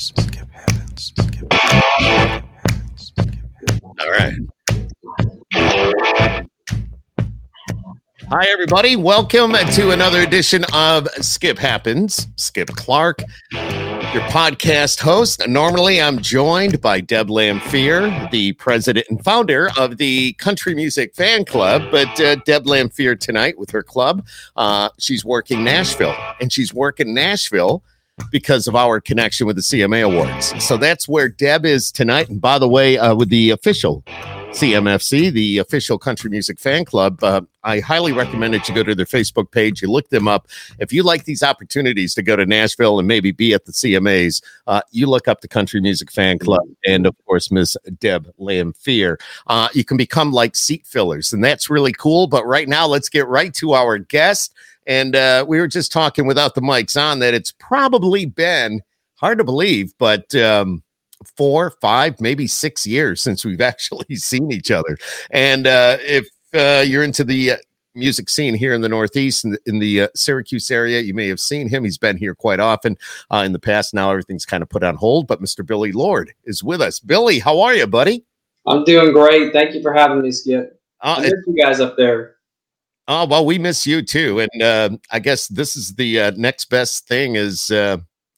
Skip happens. Skip. All right. Hi, everybody. Welcome to another edition of Skip Happens. Skip Clark, your podcast host. Normally, I'm joined by Deb Lamphere, the president and founder of the Country Music Fan Club. But uh, Deb Lamphere tonight with her club, uh, she's working Nashville, and she's working Nashville because of our connection with the CMA Awards. So that's where Deb is tonight. And by the way, uh, with the official CMFC, the official country music fan club, uh, I highly recommend that you go to their Facebook page, you look them up. If you like these opportunities to go to Nashville and maybe be at the CMAs, uh, you look up the country music fan club and, of course, Miss Deb Lamphere. Uh, you can become like seat fillers, and that's really cool. But right now, let's get right to our guest. And uh, we were just talking without the mics on that it's probably been hard to believe, but um, four, five, maybe six years since we've actually seen each other. And uh, if uh, you're into the uh, music scene here in the Northeast, in the, in the uh, Syracuse area, you may have seen him. He's been here quite often uh, in the past. Now everything's kind of put on hold, but Mr. Billy Lord is with us. Billy, how are you, buddy? I'm doing great. Thank you for having me, Skip. I Uh, miss you guys up there. Oh well, we miss you too, and uh, I guess this is the uh, next best thing is uh,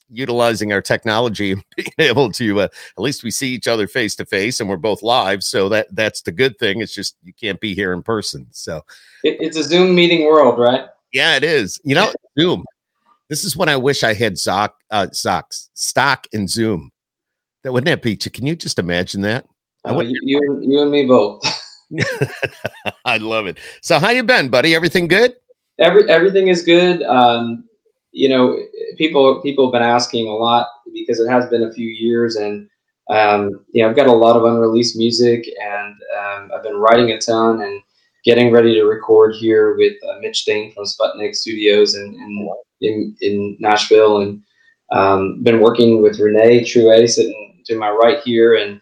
utilizing our technology and being able to uh, at least we see each other face to face, and we're both live. So that that's the good thing. It's just you can't be here in person. So It, it's a Zoom meeting world, right? yeah, it is. You know, Zoom. This is when I wish I had Zoc, uh, stock in Zoom. That wouldn't that be? Can you just imagine that? I Uh, would- you, you, you and me both. I love it. So how you been, buddy? Everything good? Every everything is good. Um, you know, people people have been asking a lot because it has been a few years, and um, you know, I've got a lot of unreleased music, and um, I've been writing a ton and getting ready to record here with uh, Mitch Stain from Sputnik Studios in in, in, in Nashville, and um, been working with Renee Truet sitting to my right here, and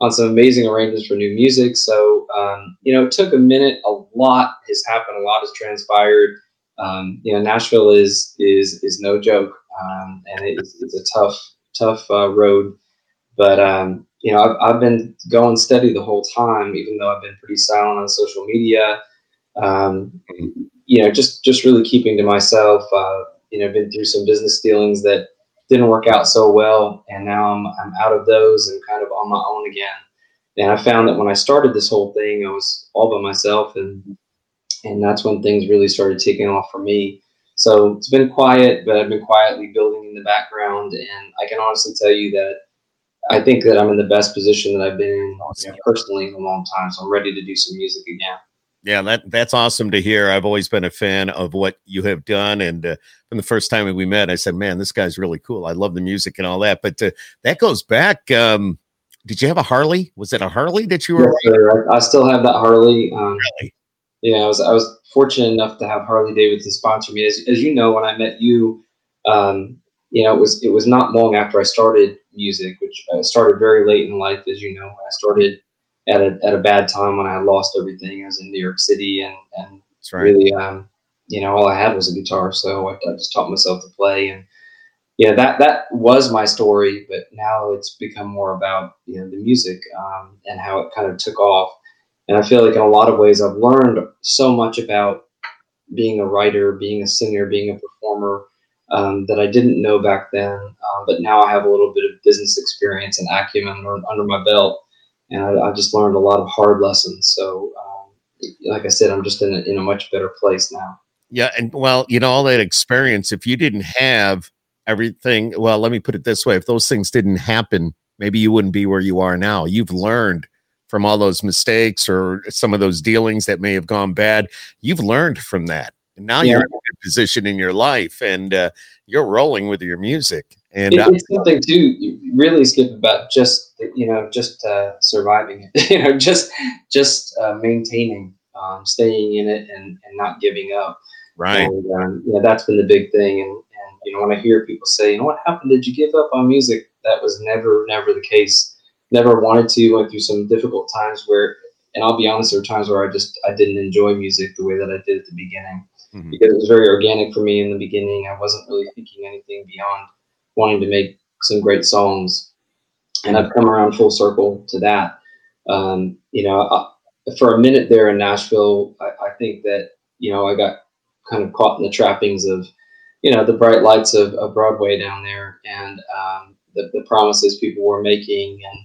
on some amazing arrangements for new music. So, um, you know, it took a minute. A lot has happened. A lot has transpired. Um, you know, Nashville is is is no joke, um, and it is, it's a tough tough uh, road. But um, you know, I've, I've been going steady the whole time, even though I've been pretty silent on social media. Um, you know, just just really keeping to myself. Uh, you know, been through some business dealings that didn't work out so well, and now I'm I'm out of those and kind of on my own again. And I found that when I started this whole thing, I was all by myself, and and that's when things really started taking off for me. So it's been quiet, but I've been quietly building in the background, and I can honestly tell you that I think that I'm in the best position that I've been in you know, personally in a long time. So I'm ready to do some music again. Yeah, that that's awesome to hear. I've always been a fan of what you have done, and uh, from the first time we met, I said, "Man, this guy's really cool. I love the music and all that." But uh, that goes back. Um, did you have a Harley? Was it a Harley that you were? Yes, sir. I, still have that Harley. Um, Really? yeah, I was I was fortunate enough to have Harley Davidson sponsor me. As, as you know, when I met you, um, you know, it was it was not long after I started music, which I started very late in life. As you know, I started at a at a bad time when I lost everything. I was in New York City, and and right. really, um, you know, all I had was a guitar, so I, I just taught myself to play, and yeah, that that was my story. But now it's become more about you know the music um, and how it kind of took off. And I feel like in a lot of ways, I've learned so much about being a writer, being a singer, being a performer um, that I didn't know back then. Um, but now I have a little bit of business experience and acumen under, under my belt, and I, I've just learned a lot of hard lessons. So, um, like I said, I'm just in a, in a much better place now. Yeah, and well, you know, all that experience. If you didn't have everything, well, let me put it this way: if those things didn't happen, maybe you wouldn't be where you are now. You've learned from all those mistakes or some of those dealings that may have gone bad. You've learned from that, and now Yeah. you're in a good position in your life, and uh, you're rolling with your music. And It, it's something too. Really skip about just you know just uh, surviving it. you know, just just uh, maintaining, um, staying in it, and, and not giving up. right, And um, you know that's been the big thing. And and you know when I hear people say, you know, what happened? Did you give up on music? That was never never the case. Never wanted to. Went through some difficult times where, and I'll be honest, there were times where I just I didn't enjoy music the way that I did at the beginning Mhm. because it was very organic for me in the beginning. I wasn't really thinking anything beyond wanting to make some great songs, and I've come around full circle to that. Um, you know, I, for a minute there in Nashville, I, I think that you know I got kind of caught in the trappings of you know the bright lights of, of Broadway down there and um, the, the promises people were making and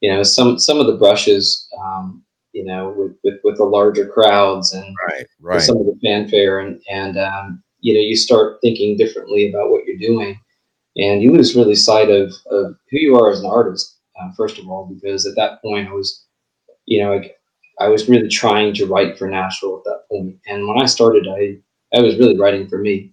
you know some some of the brushes um, you know with, with, with the larger crowds and Right. Right. some of the fanfare and and um, you know you start thinking differently about what you're doing and you lose really sight of, of who you are as an artist uh, first of all because at that point I was you know I, I was really trying to write for Nashville at that point and when I started I I was really writing for me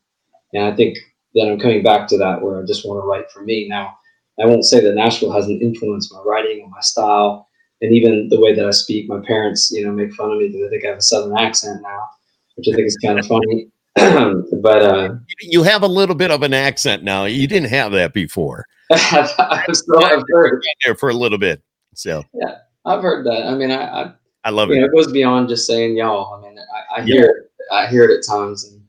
and I think that I'm coming back to that where I just want to write for me now I won't say that Nashville hasn't influenced my writing or my style and even the way that I speak. My parents, you know, make fun of me because I think I have a southern accent now, which I think is kind of funny. but uh, you have a little bit of an accent now. You didn't have that before. I've, still, I've heard Been there for a little bit. So yeah, I've heard that. I mean, I, I I love it. know, it goes beyond just saying y'all. I mean, I, I Yeah. hear it. I hear it at times, and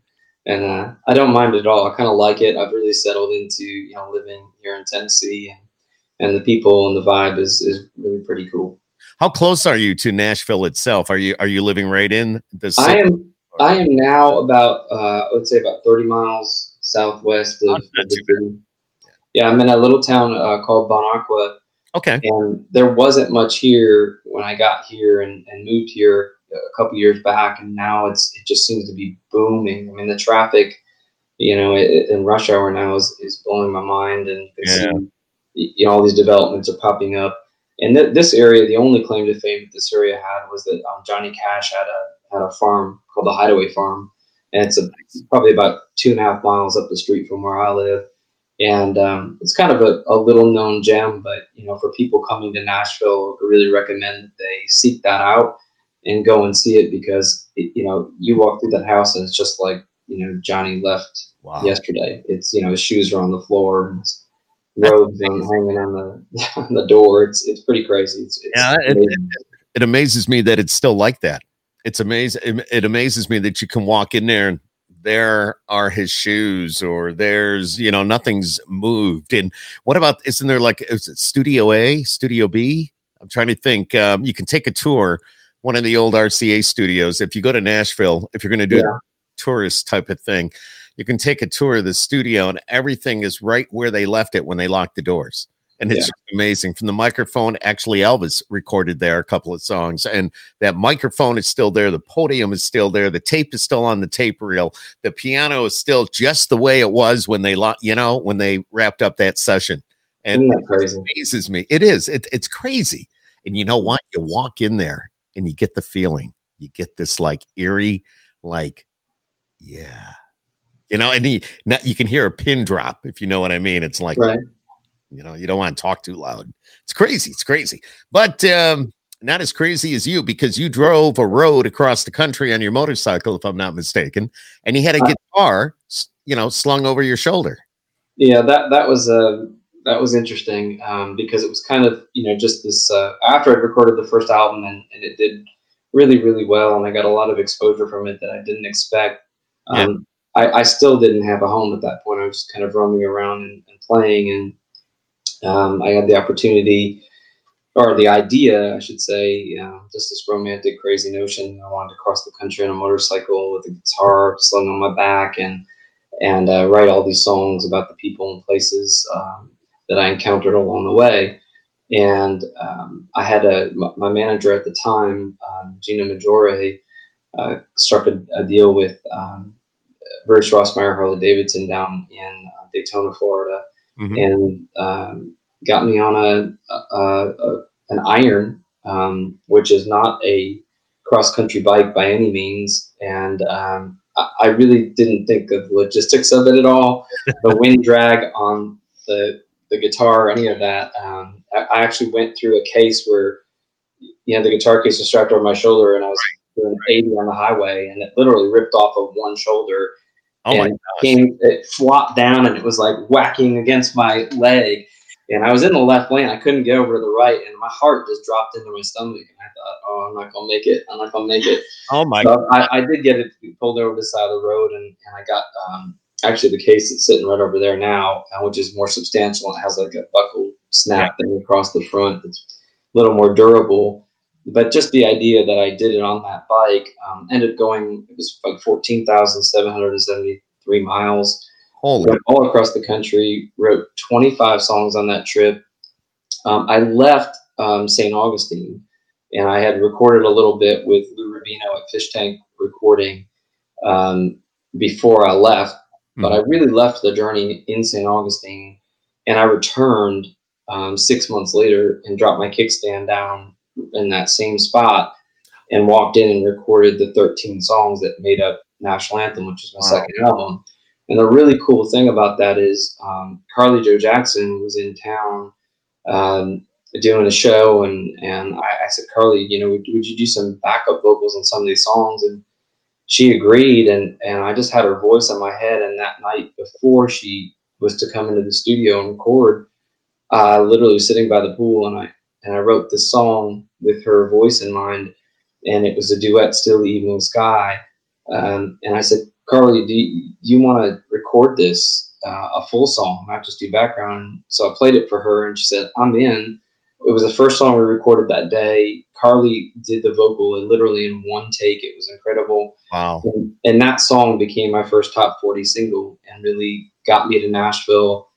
and uh, I don't mind it at all. I kind of like it. I've really settled into you know living here in Tennessee, and and the people and the vibe is is really pretty cool. How close are you to Nashville itself? Are you are you living right in the I city? am I am now about uh, I would say about thirty miles southwest of, the city. Yeah, I'm in a little town uh, called Bon Aqua, Okay. and there wasn't much here when I got here and, and moved here a couple years back, and now it's it just seems to be booming. I mean, the traffic, you know, it, in rush hour now is, is blowing my mind, and see, you know all these developments are popping up. And th- this area, the only claim to fame that this area had was that um, Johnny Cash had a had a farm called the Hideaway Farm, and it's a, probably about two and a half miles up the street from where I live. And um, it's kind of a, a little known gem, but you know, for people coming to Nashville, I really recommend that they seek that out and go and see it because it, you know you walk through that house and it's just like you know Johnny left Wow. yesterday. It's you know his shoes are on the floor, and his robes hanging on the on the door. It's it's pretty crazy. It's, it's Yeah, it-. It amazes me that it's still like that. It's amazing. It, it amazes me that you can walk in there and there are his shoes or there's you know nothing's moved. And what about isn't there like is it Studio A, Studio B? I'm trying to think. Um, you can take a tour. One of the old RCA studios. If you go to Nashville, if you're going to do Yeah. a tourist type of thing, you can take a tour of the studio and everything is right where they left it when they locked the doors. And it's Yeah. amazing. From the microphone, actually, Elvis recorded there a couple of songs, and that microphone is still there. The podium is still there. The tape is still on the tape reel. The piano is still just the way it was when they, you know, when they wrapped up that session. And that it amazes me. It is. It, it's crazy. And you know what? You walk in there and you get the feeling. You get this like eerie, like, yeah, you know, and he, now you can hear a pin drop if you know what I mean. It's like, Right. You know, you don't want to talk too loud. It's crazy. It's crazy, but um, not as crazy as you because you drove a road across the country on your motorcycle, if I'm not mistaken, and you had a guitar, you know, slung over your shoulder. Yeah, that that was uh, that was interesting um, because it was kind of you know just this uh, after I recorded the first album and, and it did really really well and I got a lot of exposure from it that I didn't expect. Um, I, I still didn't have a home at that point. I was kind of roaming around and, and playing and um, I had the opportunity or the idea, I should say, just this romantic, crazy notion. I wanted to cross the country on a motorcycle with a guitar slung on my back and and uh, write all these songs about the people and places um, that I encountered along the way. And um, I had a my, my manager at the time, um, Gina Majore, uh, struck a, a deal with um, Bruce Rossmeyer Harley Davidson down in uh, Daytona, Florida, Mhm. and um, got me on a, a, a an iron, um, which is not a cross country bike by any means, and um, I, I really didn't think of the logistics of it at all. the wind drag on the the guitar, any of that. Um, I, I actually went through a case where you know the guitar case was strapped over my shoulder, and I was doing 80 on the highway, and it literally ripped off of one shoulder Oh my and came it flopped down and it was like whacking against my leg and i was in the left lane i couldn't get over to the right and my heart just dropped into my stomach and i thought oh i'm not gonna make it i'm not gonna make it oh my so I, I did get it pulled over the side of the road and, and i got um, actually the case that's sitting right over there now, uh, which is more substantial. It has like a buckle snap thing across the front. It's a little more durable. But just the idea that I did it on that bike um, ended up going. It was like fourteen thousand seven hundred and seventy-three miles. Holy. All across the country. Wrote twenty-five songs on that trip. Um, I left um, St. Augustine, and I had recorded a little bit with Lou Rubino at Fish Tank Recording um, before I left. But I really left the journey in St. Augustine, and I returned um, six months later and dropped my kickstand down in that same spot and walked in and recorded the 13 songs that made up National Anthem, which is my Wow. second album. And the really cool thing about that is um, Carly Joe Jackson was in town um, doing a show, and and I, I said, Carly, you know, would, would you do some backup vocals on some of these songs? And she agreed, and and I just had her voice in my head. And that night before she was to come into the studio and record, I literally was sitting by the pool, and I and I wrote this song with her voice in mind, and it was a duet, "Still the Evening Sky." Um, and I said, Carly, do you, you want to record this uh, a full song, not just do background? So I played it for her, and she said, "I'm in." It was the first song we recorded that day. Carly did the vocal and literally in one take. It was incredible. Wow. And, and that song became my first top 40 single and really got me to Nashville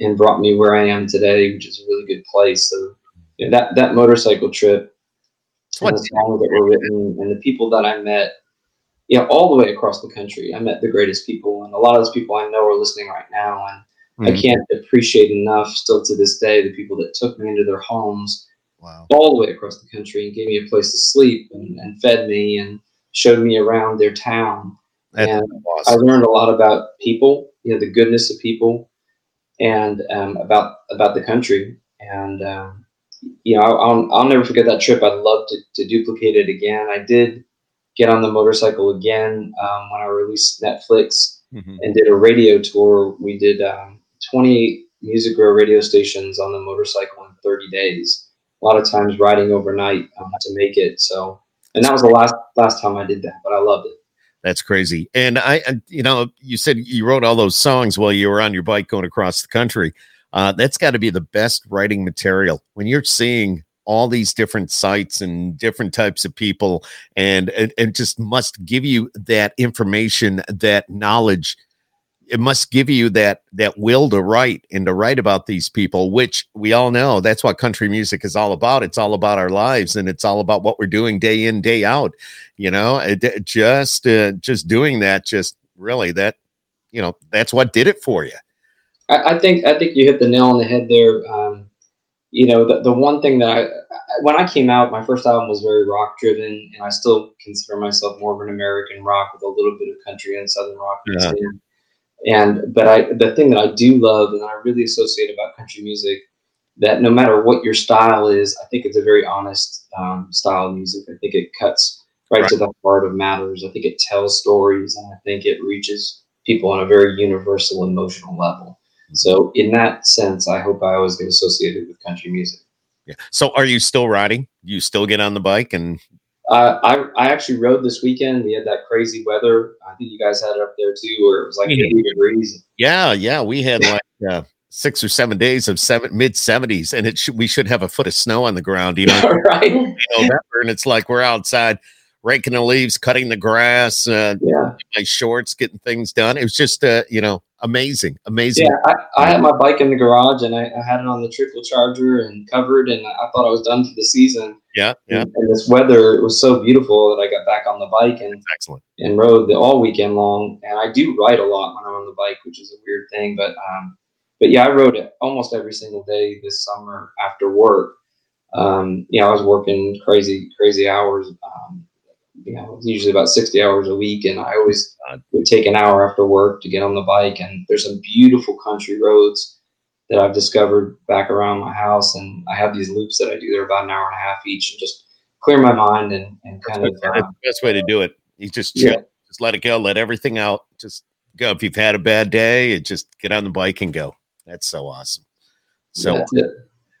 and brought me where I am today, which is a really good place. So you know, that, that motorcycle trip and the songs that were written and the people that I met, you know, all the way across the country. I met the greatest people and a lot of those people I know are listening right now. And I Mhm. can't appreciate enough still to this day the people that took me into their homes Wow. all the way across the country and gave me a place to sleep and, and fed me and showed me around their town. That's and I learned a lot about people, you know, the goodness of people, and um, about about the country. And um, you know, I'll, I'll, never forget that trip. I'd love to, to duplicate it again. I did get on the motorcycle again um, when I released Netflix Mhm. and did a radio tour. We did um, 28 Music Row radio stations on the motorcycle in 30 days. A lot of times riding overnight um, to make it. So, and that was the last last time I did that, but I loved it. That's crazy. And I, you know, you said you wrote all those songs while you were on your bike going across the country. Uh, that's got to be the best writing material when you're seeing all these different sites and different types of people, and it, it just must give you that information, that knowledge. It must give you that that will to write and to write about these people, which we all know that's what country music is all about. It's all about our lives, and it's all about what we're doing day in, day out you know it, it just uh, just doing that just really that you know that's what did it for you I, I think I think you hit the nail on the head there. Um, you know, the, the one thing that I when I came out, my first album was very rock driven, and I still consider myself more of an American rock with a little bit of country and southern rock in. And but I the thing that I do love and I really associate about country music that no matter what your style is, I think it's a very honest um, style of music. I think it cuts right, Right. to the heart of matters. I think it tells stories, and I think it reaches people on a very universal emotional level. So in that sense, I hope I always get associated with country music. yeah so are you still riding you still get on the bike and Uh, I I actually rode this weekend. We had that crazy weather. I think you guys had it up there too, where it was like Yeah. 80 degrees. yeah yeah we had like uh, six or seven days of seven mid 70s and it should we should have a foot of snow on the ground you know right? november and it's like we're outside raking the leaves cutting the grass uh Yeah. my shorts getting things done it was just uh you know amazing amazing Yeah. I, I had my bike in the garage and I, I had it on the triple charger and covered, and I thought I was done for the season. yeah yeah And, and this weather was so beautiful that I got back on the bike and excellent and rode the, all weekend long. And I do ride a lot when I'm on the bike, which is a weird thing, but um, but yeah, I rode it almost every single day this summer after work. Um, you know, I was working crazy crazy hours. Um, you know, usually about sixty hours a week, and I always would take an hour after work to get on the bike. And there's some beautiful country roads that I've discovered back around my house, and I have these loops that I do. They're about an hour and a half each, and just clear my mind and, and kind of That's uh, the best way to do it. You just Yeah. just let it go, let everything out. Just go. If you've had a bad day, just get on the bike and go. That's so awesome. So, that's it.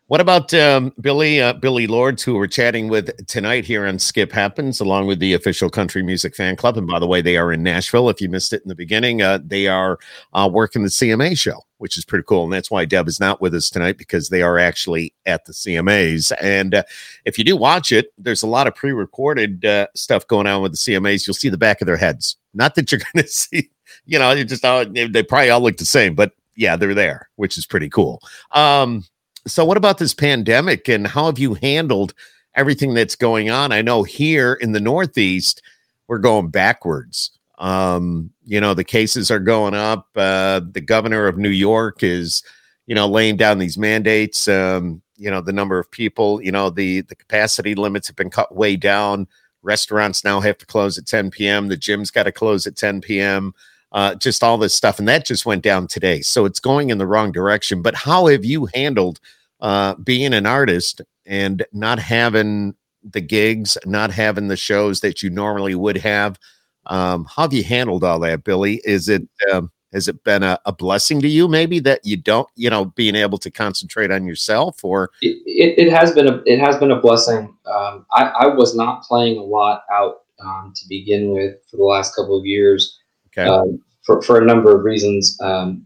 What about um, Billy uh, Billy Lords, who we're chatting with tonight here on Skip Happens, along with the official Country Music Fan Club? And by the way, they are in Nashville. If you missed it in the beginning, uh, they are uh, working the CMA show, which is pretty cool. And that's why Deb is not with us tonight because they are actually at the CMAs. And uh, if you do watch it, there's a lot of pre-recorded uh, stuff going on with the CMAs. You'll see the back of their heads. Not that you're going to see, you know, just all, they probably all look the same, but yeah, they're there, which is pretty cool. Um, so, what about this pandemic and how have you handled everything that's going on? I know here in the Northeast, we're going backwards. Um, you know, the cases are going up. Uh, the governor of New York is, you know, laying down these mandates. Um, you know, the number of people, you know, the the capacity limits have been cut way down. Restaurants now have to close at 10 p.m. The gym's got to close at 10 p.m uh, just all this stuff. And that just went down today. So it's going in the wrong direction. But how have you handled uh, being an artist and not having the gigs, not having the shows that you normally would have? Um, how have you handled all that, Billy? Is it um, has it been a, a, blessing to you, maybe that you don't, you know, being able to concentrate on yourself, or it, it, it has been a it has been a blessing. Um, I, I was not playing a lot out um, to begin with for the last couple of years. Okay. Um, for, for a number of reasons. Um,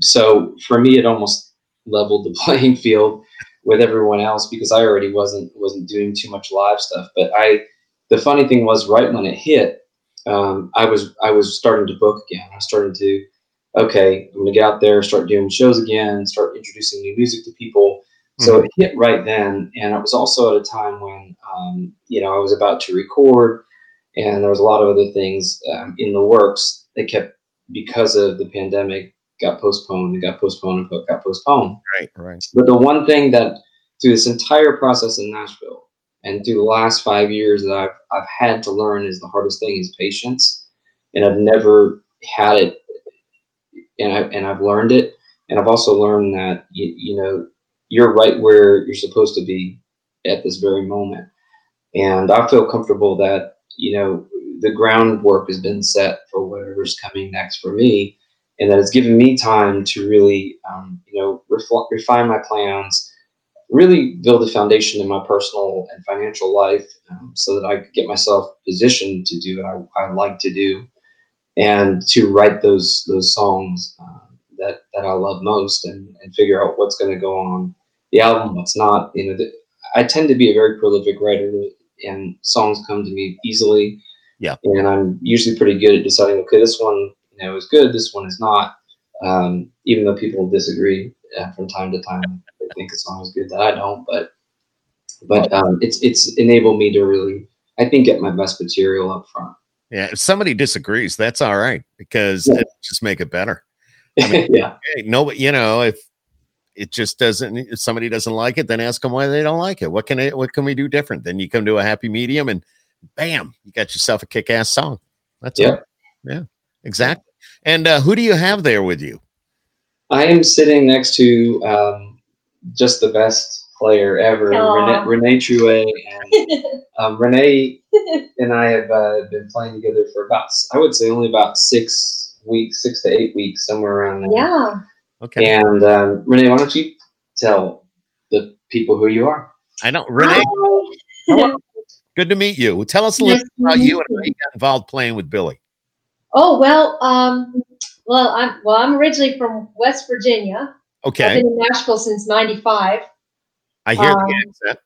so for me, it almost leveled the playing field with everyone else because I already wasn't wasn't doing too much live stuff. But I, the funny thing was, right when it hit, um, I was I was starting to book again. I started to, okay, I'm gonna get out there, start doing shows again, start introducing new music to people. So mm-hmm. it hit right then, and it was also at a time when um, you know I was about to record, and there was a lot of other things um, in the works that kept because of the pandemic got postponed and got postponed and got postponed. Right, right. But the one thing that through this entire process in Nashville and through the last five years that I've I've had to learn is the hardest thing is patience, and I've never had it, and I and I've learned it, and I've also learned that you, you know you're right where you're supposed to be at this very moment, and I feel comfortable that you know the groundwork has been set for whatever's coming next for me, and that it's given me time to really, um, you know, refl- refine my plans, really build a foundation in my personal and financial life, um, so that I could get myself positioned to do what I, I like to do, and to write those those songs uh, that that I love most, and, and figure out what's going to go on the album, what's not. You know, the, I tend to be a very prolific writer, and songs come to me easily. Yeah. And I'm usually pretty good at deciding, okay, this one, you know, is good, this one is not. Um, even though people disagree uh, from time to time, they think a song is good that I don't, but but um, it's it's enabled me to really, I think, get my best material up front. Yeah, if somebody disagrees, that's all right because yeah. just make it better. I mean, yeah. Hey, no, you know, if it just doesn't, if somebody doesn't like it, then ask them why they don't like it. What can it, what can we do different? Then you come to a happy medium and bam, you got yourself a kick ass song. That's yeah. Yeah, exactly. And uh, who do you have there with you? I am sitting next to um, just the best player ever, Renee, Renee Trouet. And um, Renee and I have uh, been playing together for about, I would say, only about six weeks, six to eight weeks, somewhere around there. Yeah. Okay. And um, Renee, why don't you tell the people who you are? I know Renee. Good to meet you. Tell us a little bit about you and how you got involved playing with Billy. Oh well, um, well I'm well I'm originally from West Virginia. Okay. I've been in Nashville since '95. I hear um, the accent.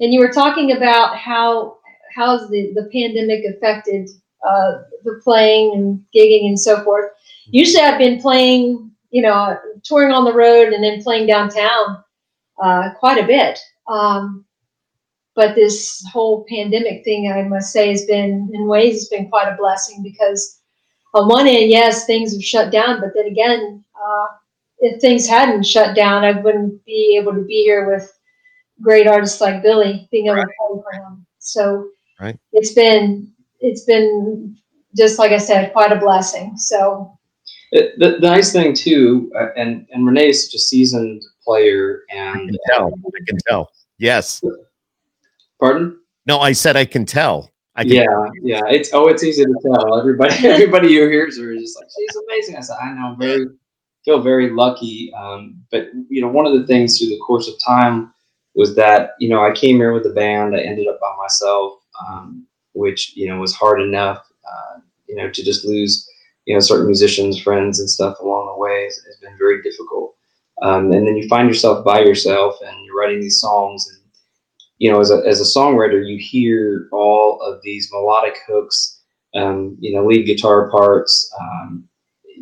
And you were talking about how how's the the pandemic affected uh, the playing and gigging and so forth. Usually, I've been playing, you know, touring on the road and then playing downtown uh, quite a bit. Um, but this whole pandemic thing, I must say, has been in ways has been quite a blessing because on one end, yes, things have shut down, but then again, uh, if things hadn't shut down, I wouldn't be able to be here with great artists like Billy, being able right. to play for him. So right. it's been it's been just like I said, quite a blessing. So the, the, the nice thing too, uh, and and Renee is such a seasoned player, and I can tell. I can tell. Yes. Pardon? No, I said I can tell. I can yeah, tell. yeah. It's oh, it's easy to tell. Everybody, everybody who hears her is just like she's amazing. I said, I know, very, feel very lucky. Um, but you know, one of the things through the course of time was that you know I came here with a band. I ended up by myself, um, which you know was hard enough. Uh, you know, to just lose you know certain musicians, friends, and stuff along the way has, has been very difficult. Um, and then you find yourself by yourself, and you're writing these songs. And you know, as a as a songwriter, you hear all of these melodic hooks, um, you know, lead guitar parts, um,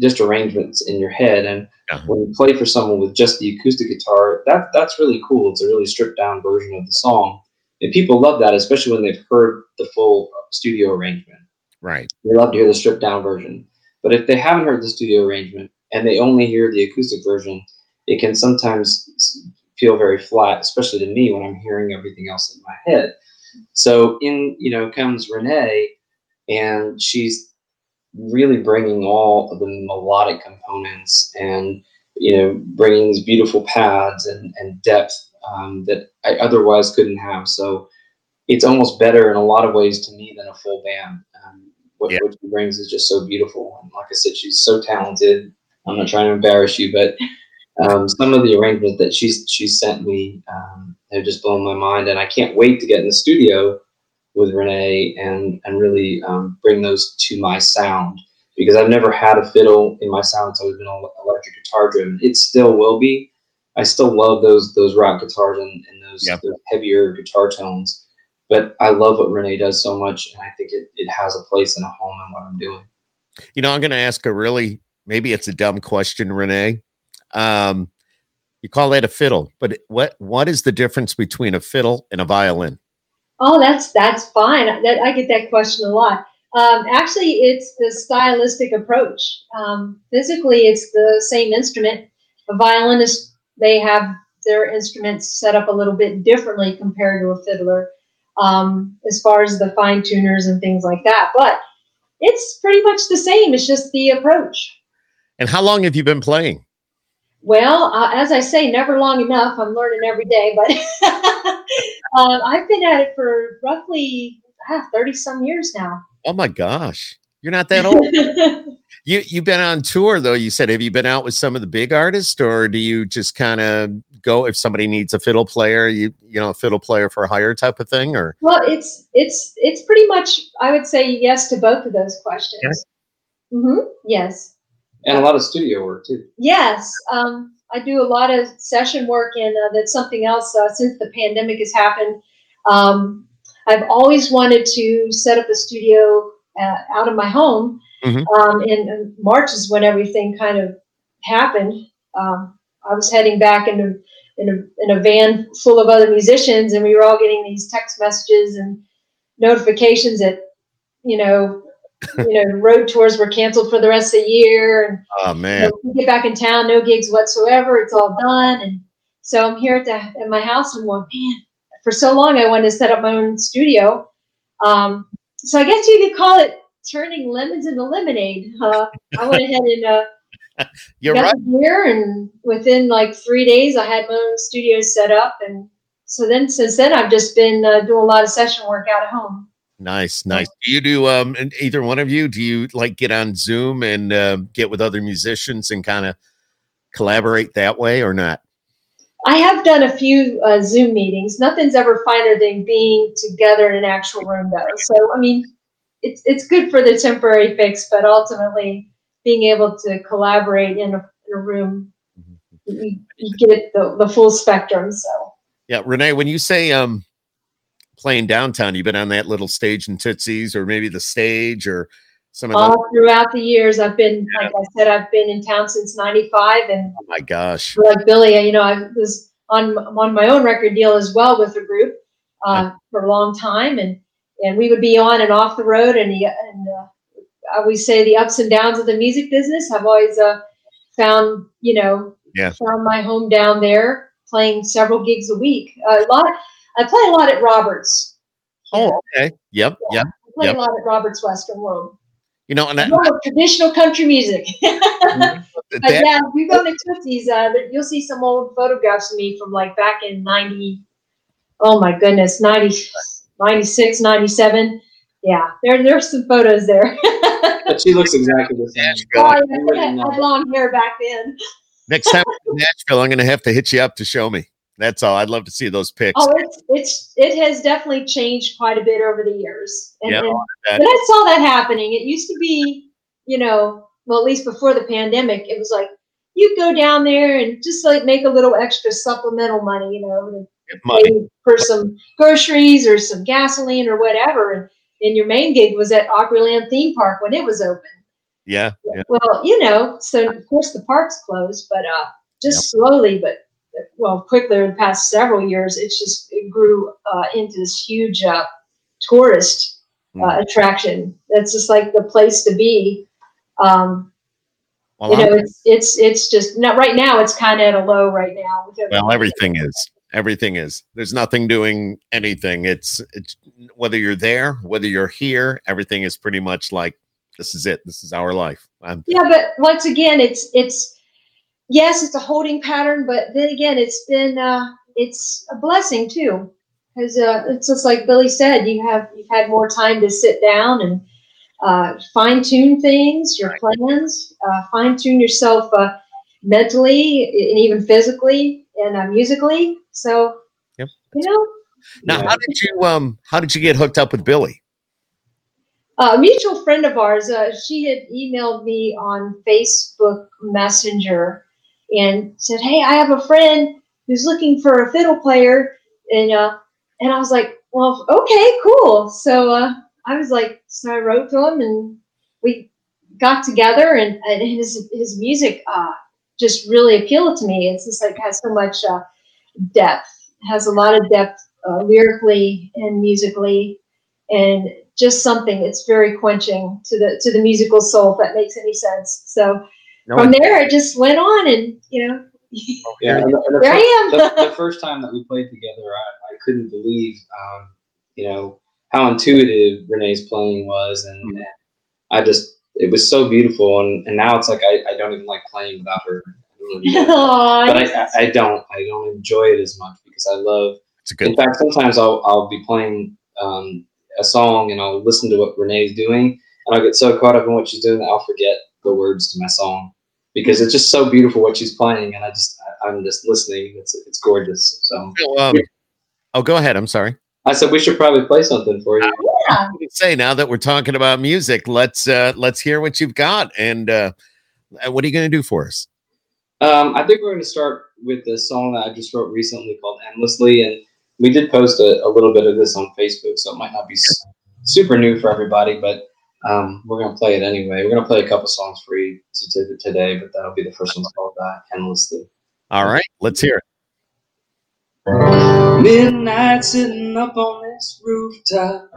just arrangements in your head. And Yeah. when you play for someone with just the acoustic guitar, that that's really cool. It's a really stripped down version of the song, and people love that, especially when they've heard the full studio arrangement. Right. They love to hear the stripped down version. But if they haven't heard the studio arrangement and they only hear the acoustic version, it can sometimes feel very flat, especially to me when I'm hearing everything else in my head. So in you know comes Renee, and she's really bringing all of the melodic components and you know bringing these beautiful pads and, and depth um, that I otherwise couldn't have. So it's almost better in a lot of ways to me than a full band. Um, what, Yeah. what she brings is just so beautiful, and like I said, she's so talented. I'm not trying to embarrass you, but um, some of the arrangements that she's she's sent me um, have just blown my mind, and I can't wait to get in the studio with Renee and and really um, bring those to my sound because I've never had a fiddle in my sound. It's always been el- electric guitar driven. It still will be. I still love those those rock guitars and, and those, those heavier guitar tones. But I love what Renee does so much, and I think it, it has a place and a home in what I'm doing. You know, I'm going to ask a really maybe it's a dumb question, Renee. Um, you call that a fiddle, but what what is the difference between a fiddle and a violin? Oh, that's that's fine. That I get that question a lot. Um, actually, it's the stylistic approach. Um, physically, it's the same instrument. A violinist they have their instruments set up a little bit differently compared to a fiddler, um, as far as the fine tuners and things like that. But it's pretty much the same. It's just the approach. And how long have you been playing? Well, uh, as I say, never long enough. I'm learning every day, but uh, I've been at it for roughly thirty some years now. Oh my gosh, you're not that old. you you've been on tour though. You said have you been out with some of the big artists, or do you just kind of go if somebody needs a fiddle player, you you know a fiddle player for hire type of thing, or well, it's it's it's pretty much. I would say yes to both of those questions. mm-hmm Yes, And a lot of studio work too. yes. Um, I do a lot of session work, and uh, that's something else. Uh, since the pandemic has happened, um, I've always wanted to set up a studio uh, out of my home. Mhm. Um, and, and March is when everything kind of happened. Um, I was heading back in a, in a in a van full of other musicians, and we were all getting these text messages and notifications that you know you know road tours were canceled for the rest of the year, and oh you man, know, we get back in town, no gigs whatsoever. It's all done, and so I'm here at, the, at my house and going, man. For so long, I wanted to set up my own studio. Um, so I guess you could call it turning lemons into lemonade. Uh, I went ahead and uh, you're got right. gear, and within like three days, I had my own studio set up. And so then, since then, I've just been uh, doing a lot of session work out at home. Nice, nice. Do you do um either one of you? Do you like get on Zoom and uh, get with other musicians and kind of collaborate that way or not? I have done a few uh, Zoom meetings. Nothing's ever finer than being together in an actual room, though. So, I mean, it's it's good for the temporary fix, but ultimately, being able to collaborate in a, in a room, you, you get the, the full spectrum. So, Yeah, Renee, when you say um playing downtown, you've been on that little stage in Tootsie's or maybe the stage or some of those. all throughout the years, I've been, like I said, I've been in town since '95, and Oh my gosh. like Billy, you know, I was on on my own record deal as well with the group uh, for a long time, and and we would be on and off the road, and the, and uh, I always say the ups and downs of the music business. I've always uh, found you know Yeah. found my home down there, playing several gigs a week. a lot. I play a lot at Roberts. Oh, okay. Yep, yep. I play yep. a lot at Roberts Western World. You know, and that, More traditional country music. But that- yeah, if you go to Tootsie's, uh, you'll see some old photographs of me from like back in 90, oh my goodness, 90, 96, 97. Yeah, there, there's some photos there. but she looks exactly the same. Oh, I- yeah, I had I had long hair back then. Next time in Nashville, I'm going to have to hit you up to show me. That's all. I'd love to see those pics. Oh, it's it's it has definitely changed quite a bit over the years. And, Yeah, and- but I saw that happening. It used to be, you know, well, at least before the pandemic, it was like you go down there and just like make a little extra supplemental money, you know, Money. for some groceries or some gasoline or whatever. And, and your main gig was at Opryland theme park when it was open. Yeah. yeah. Well, you know, so of course the park's closed, but uh, just slowly, but well, quickly in the past several years, it's just it grew uh, into this huge uh, tourist uh, Mhm. attraction. That's just like the place to be. Um, Well, you know, I'm- it's it's it's just not right now. It's kind of at a low right now. well, everything is. Everything is. There's nothing doing anything. It's, it's whether you're there, whether you're here, everything is pretty much like this is it. This is our life. I'm, Yeah, but once again, it's it's yes, it's a holding pattern, but then again, it's been uh, it's a blessing too, because uh, it's just like Billy said, you have you've had more time to sit down and uh, fine tune things, your plans, uh, fine tune yourself uh, mentally and even physically and uh, musically. So Yep. you know, now, Yeah. how did you um how did you get hooked up with Billy? a mutual friend of ours, uh, she had emailed me on Facebook Messenger and said, "Hey, I have a friend who's looking for a fiddle player," and uh, and I was like, "Well, okay, cool." So uh, I was like, so I wrote to him, and we got together, and, and his his music uh, just really appealed to me. It's just like has so much uh, depth, has a lot of depth uh, lyrically and musically, and just something it's very quenching to the to the musical soul if that makes any sense so No, from there it just went on and you know Yeah, and the, and the there fir- i am the first time that we played together, I, I couldn't believe, um, you know, how intuitive Renee's playing was, and, Mhm. and I just, it was so beautiful, and, and now it's like I, I don't even like playing without her. I don't even know. Aw, but I, I, I don't, I don't enjoy it as much because I love. it's a good In fact, sometimes I'll, I'll be playing um, a song and I'll listen to what Renee's doing, and I'll get so caught up in what she's doing that I'll forget the words to my song because it's just so beautiful what she's playing, and I just, I, I'm just listening. It's, it's gorgeous. So. So, um, oh, go ahead. I'm sorry. I said we should probably play something for you. yeah. I say now that we're talking about music, let's uh let's hear what you've got and uh what are you going to do for us? Um, I think we're going to start with the song that I just wrote recently called "Endlessly," and we did post a, a little bit of this on Facebook, so it might not be super new for everybody, but um, we're going to play it anyway. We're going to play a couple songs for you to, to, today, but that'll be the first one called uh, "Endlessly." All right, let's hear it. Midnight sitting up on this rooftop,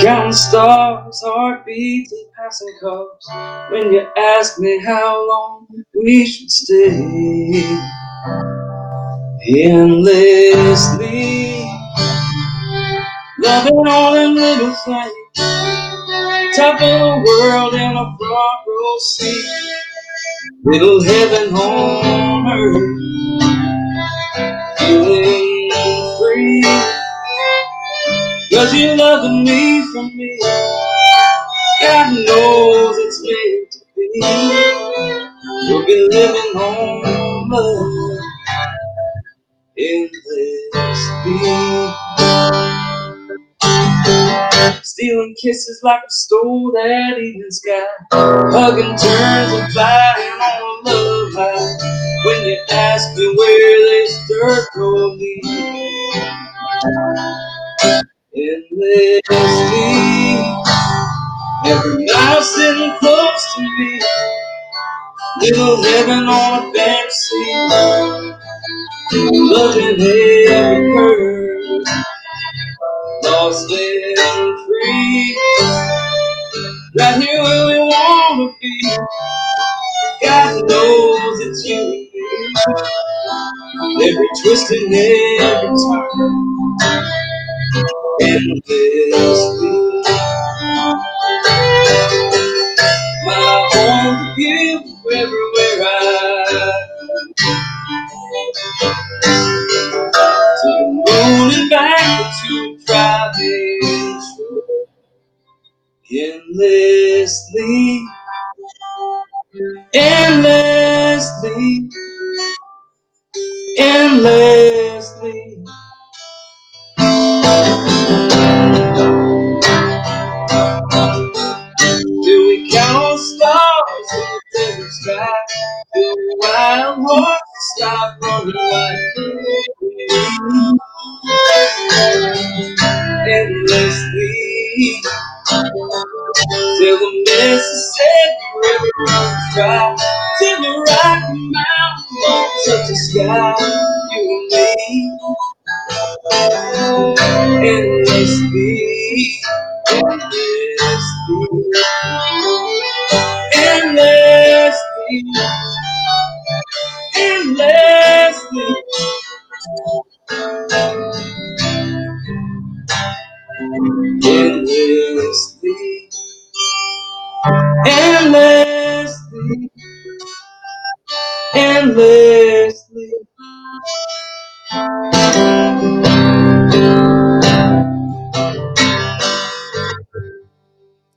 counting stars, heartbeats, and passing cars. When you ask me how long we should stay, endlessly, loving all them little things, top of the world in a front row seat, little heaven on earth feeling free. Cause you're loving me from me. God knows it's meant to be. We'll be living on love endlessly. Stealing kisses like we stole that evening sky. Hugging turns and flying on a love high. When you ask me where this dirt road leads, endlessly. Every mile sitting close to me, little heaven on a seat, loving every curve, lost and free. Right here where we wanna be. God knows it's you and. Every twist and every turn. Endlessly. My Endlessly. endlessly, endlessly. Do we count on stars in the desert sky? Do wild horses stop running wild? Endlessly. Till the Mississippi River dry, till the Rocky Mountains touch the sky, you and me, endlessly, endlessly, endlessly, endlessly, endlessly, endlessly.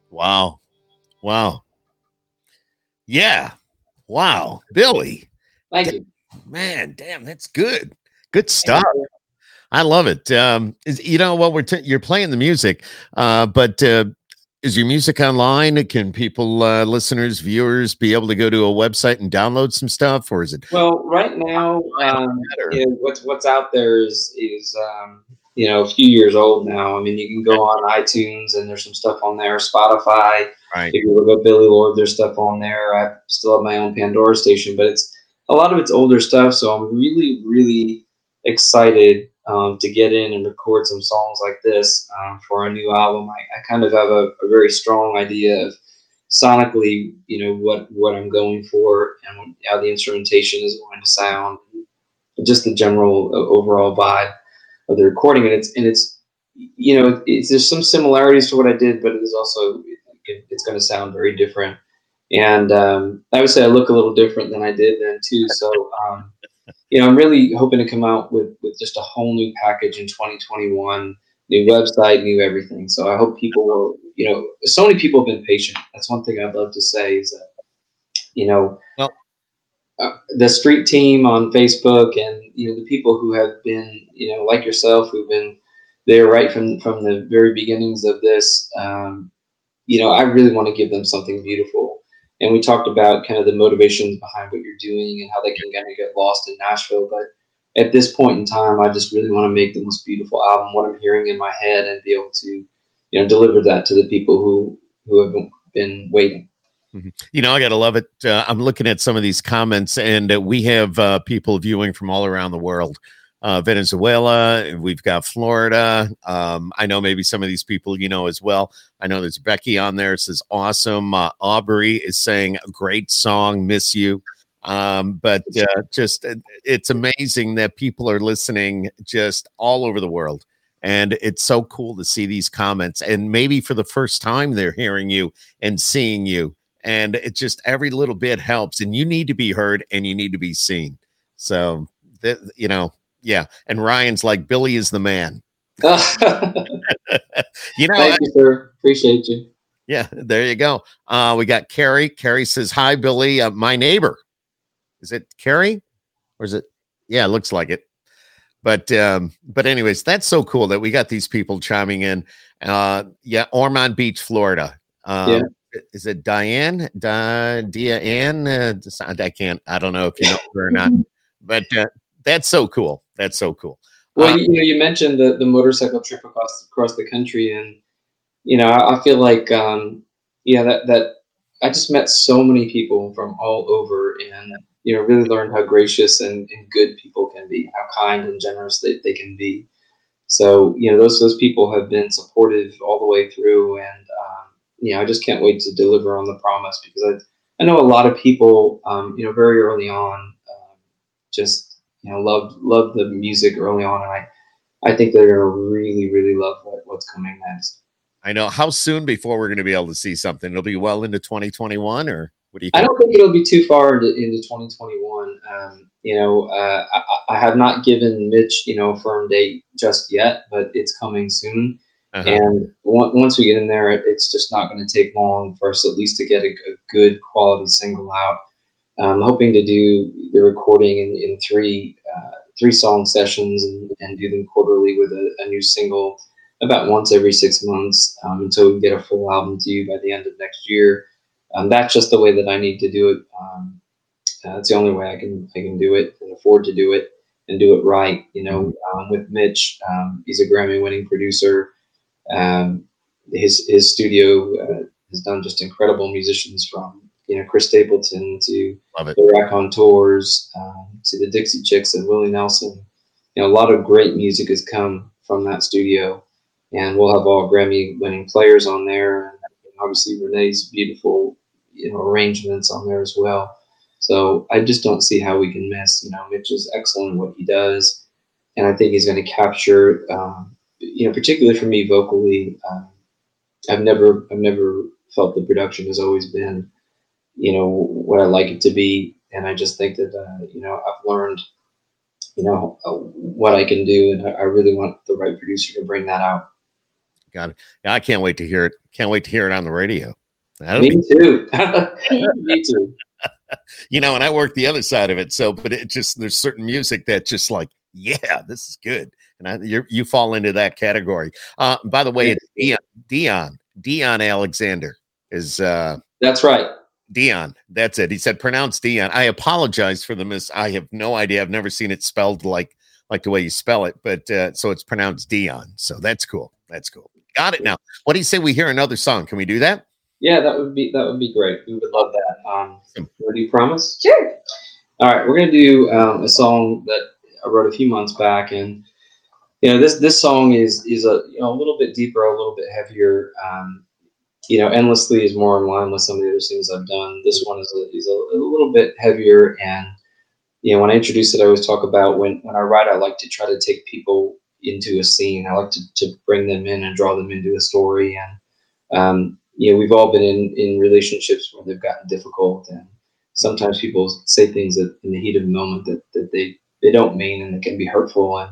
Wow. Wow. Yeah. Wow. Billy. Thank you. Man, damn, that's good. Good stuff. I love it. Um, is, you know what we're t- you're playing the music, uh, but uh, is your music online? Can people, uh, listeners, viewers, be able to go to a website and download some stuff, or is it? Well, right now, um, what's what's out there is is um, you know a few years old now. I mean, you can go on iTunes and there's some stuff on there. Spotify. Right. If you look up Billy Lord, there's stuff on there. I still have my own Pandora station, but it's a lot of it's older stuff. So I'm really, really excited um, to get in and record some songs like this um, for a new album. I, I kind of have a, a very strong idea of sonically, you know, what what I'm going for and how the instrumentation is going to sound, just the general uh, overall vibe of the recording. And it's and it's you know, it's, there's some similarities to what I did, but it is also it, it's going to sound very different. And um, I would say I look a little different than I did then too. So um, you know, I'm really hoping to come out with with just a whole new package in 2021, new website, new everything. So I hope people will, you know, so many people have been patient. That's one thing I'd love to say is that, you know, uh, the street team on Facebook and you know the people who have been, you know, like yourself, who've been there right from from the very beginnings of this. Um, you know, I really want to give them something beautiful. And we talked about kind of the motivations behind what you're doing and how they can kind of get lost in Nashville. But at this point in time, I just really want to make the most beautiful album, what I'm hearing in my head, and be able to, you know, deliver that to the people who who have been, waiting. You know, I gotta love it. Uh, I'm looking at some of these comments, and uh, we have uh, people viewing from all around the world. Uh, Venezuela, we've got Florida. Um, I know maybe some of these people you know as well. I know there's Becky on there. Says awesome. Uh, Aubrey is saying great song. Miss you. Um, but uh, just uh, it's amazing that people are listening just all over the world. And it's so cool to see these comments. And maybe for the first time, they're hearing you and seeing you. And it just every little bit helps. And you need to be heard and you need to be seen. So, that, you know, yeah. And Ryan's like, Billy is the man. You know, you, sir. Appreciate you. yeah, there you go. Uh, we got Carrie. Carrie says, Hi, Billy, uh, my neighbor. Is it Carrie? Or is it? Yeah, it looks like it. But um, but anyways, that's so cool that we got these people chiming in. Uh, yeah, Ormond Beach, Florida. Um, Yeah. Is it Diane? Di- Diane? Uh, I can't. I don't know if you know her or not. But uh, that's so cool. That's so cool. Well, Um, you know, you mentioned the, the motorcycle trip across across the country, and you know, I, I feel like, um, yeah, that that I just met so many people from all over, and you know, really learned how gracious and, and good people can be, how kind and generous they, they can be. So, you know, those those people have been supportive all the way through, and um, you know, I just can't wait to deliver on the promise because I I know a lot of people, um, you know, very early on, um, just you know, loved loved the music early on, and I I think they're gonna really really love what, what's coming next. I know. How soon before we're going to be able to see something? It'll be well into 2021, or what do you I don't think it'll be too far into, into 2021. Um, you know, uh, I, I have not given Mitch, you know, a firm date just yet, but it's coming soon. Uh-huh. And on- once we get in there, it- it's just not going to take long for us at least to get a, a good quality single out. I'm hoping to do the recording in, in three uh, three song sessions and, and do them quarterly with a, a new single about once every six months um, until we get a full album to you by the end of next year. Um, that's just the way that I need to do it. Um, uh, it's the only way I can I can do it and afford to do it and do it right. You know, um, with Mitch, um, he's a Grammy-winning producer. Um, his his studio uh, has done just incredible musicians from you know Chris Stapleton to the Raconteurs um, to the Dixie Chicks and Willie Nelson. You know, a lot of great music has come from that studio, and we'll have all Grammy-winning players on there, and obviously Renee's beautiful you know arrangements on there as well. So I just don't see how we can miss. You know, Mitch is excellent at what he does, and I think he's going to capture. Um, you know, particularly for me vocally, um, I've never I've never felt the production has always been, you know, what I like it to be, and I just think that uh, you know I've learned, you know, uh, what I can do, and I, I really want the right producer to bring that out. Got it. I can't wait to hear it. Can't wait to hear it on the radio. That'll be Me too. me too. you know, and I work the other side of it. So, but it just there's certain music that just like, yeah, this is good, and I, you you fall into that category. Uh, by the way, it's Dion Dion Dion Alexander is uh, That's right. Dion. That's it. He said pronounce Dion. I apologize for the miss. I have no idea. I've never seen it spelled like like the way you spell it, but uh, so it's pronounced Dion. So that's cool. That's cool. Got it now. What do you say we hear another song? Can we do that? Yeah, that would be that would be great. We would love that. Um, do you promise? Sure. All right, we're gonna do um, a song that I wrote a few months back, and you know this this song is is a you know a little bit deeper, a little bit heavier. Um, you know, endlessly is more in line with some of the other things I've done. This one is a, is a, a little bit heavier, and you know when I introduce it, I always talk about when when I write, I like to try to take people into a scene. I like to to bring them in and draw them into a story, and um, you know we've all been in in relationships where they've gotten difficult and sometimes people say things that in the heat of the moment that, that they they don't mean and it can be hurtful and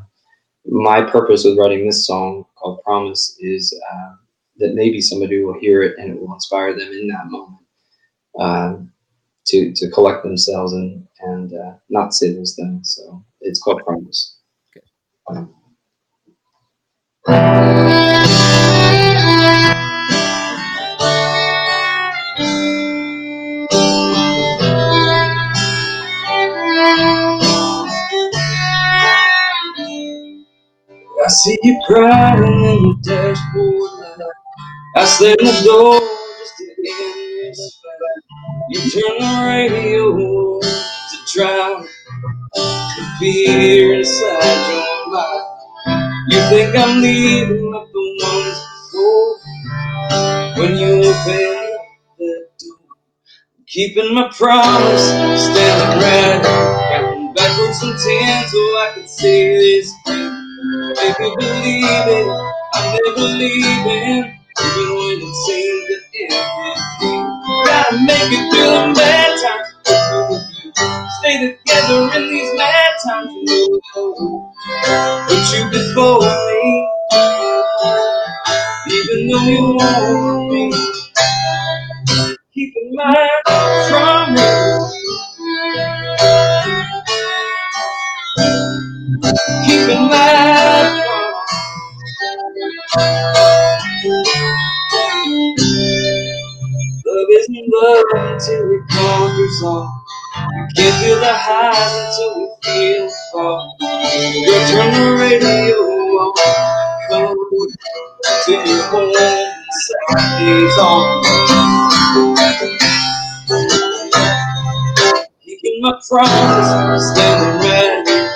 my purpose with writing this song called promise is uh, that maybe somebody will hear it and it will inspire them in that moment um, to to collect themselves and and uh, not say those things so it's called promise I see you crying in the dashboard. I slam the door just to end this fight. You turn the radio to drown the fear inside your mind. You think I'm leaving like the ones before. When you open the door, I'm keeping my promise, standing right, counting backwards and ten so I can see this. Make me believe it, I'm never leaving, even when it seems that everything. Gotta make it through the bad times. Stay together in these mad times. You know, put you before me, even though you want me. Keep in mind, promise. Keep in mind, Love isn't love until it conquers all. You can't feel the highs until we feel the fall. Girl, turn the radio on. Come till you home and Saturday's on. Keeping my promise, standing ready.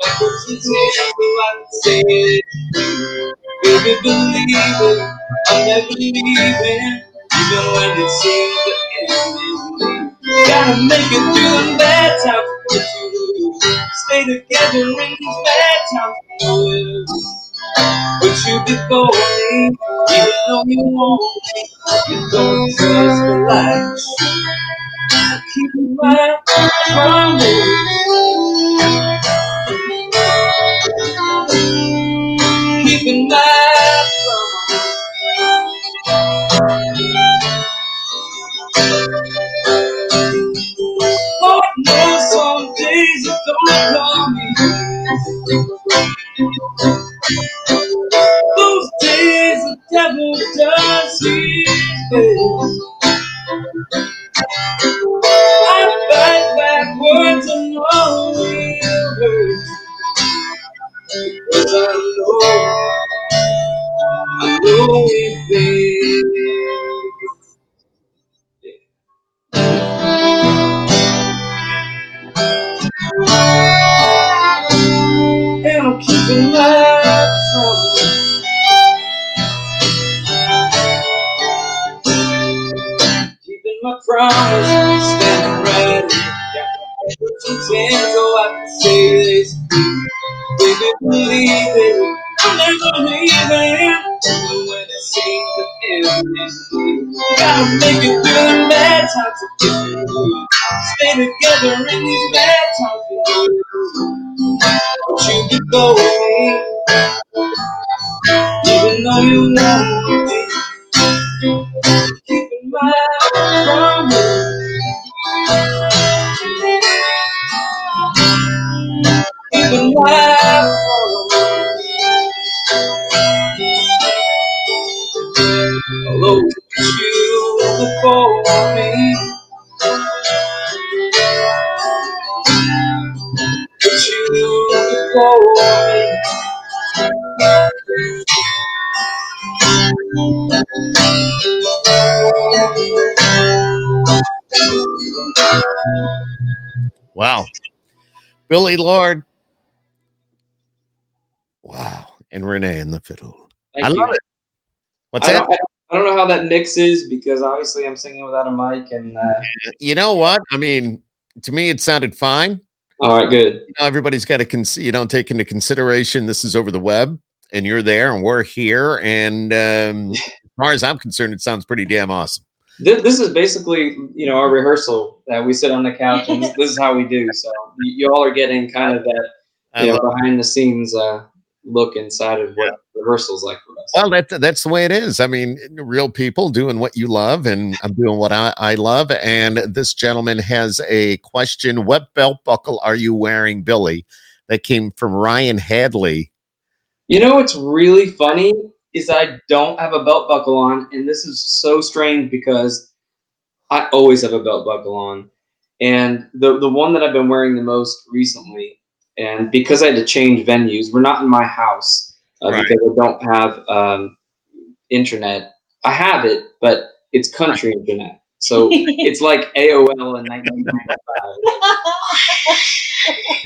Backwards and ten, so I can say it. Baby, believe it, I'm never leaving. Even when it seems the end is near. Gotta make it through the bad times with you. Stay together in these bad times with you. Put you before me, even though you want me. You don't trust the lights. Keep in mind, promise. don't me. Those days the devil does. I fight back words only I know, I know Keeping my promise, standing ready. Got my put some ten so I can say this. Baby, believe it. I'm never leaving. Even when it seems the end. Gotta make it through the bad times to get through. Stay together in these bad times for you. But you can go with me. Even though you want Billy Lord. Wow. And Renee and the fiddle. Thank I you. love it. What's I that? don't, I don't know how that mixes because obviously I'm singing without a mic and uh, You know what? I mean, to me, it sounded fine. all right, good. You know, everybody's got to cons- you don't take into consideration this is over the web and you're there and we're here. And um, as far as I'm concerned, it sounds pretty damn awesome. This, this is basically you know our rehearsal that we sit on the couch and this, is how we do. So you, all are getting kind of that you know behind the scenes uh, look inside of what rehearsals like for us. well, that, that's the way it is. I mean, real people doing what you love, and I'm doing what I, I love. And this gentleman has a question What belt buckle are you wearing, Billy? That came from Ryan Hadley. You know what's really funny is I don't have a belt buckle on, and this is so strange because I always have a belt buckle on. And the the one that I've been wearing the most recently, and because I had to change venues, we're not in my house uh, Right. because I don't have um, internet. I have it, but it's country internet, so it's like AOL in 1995.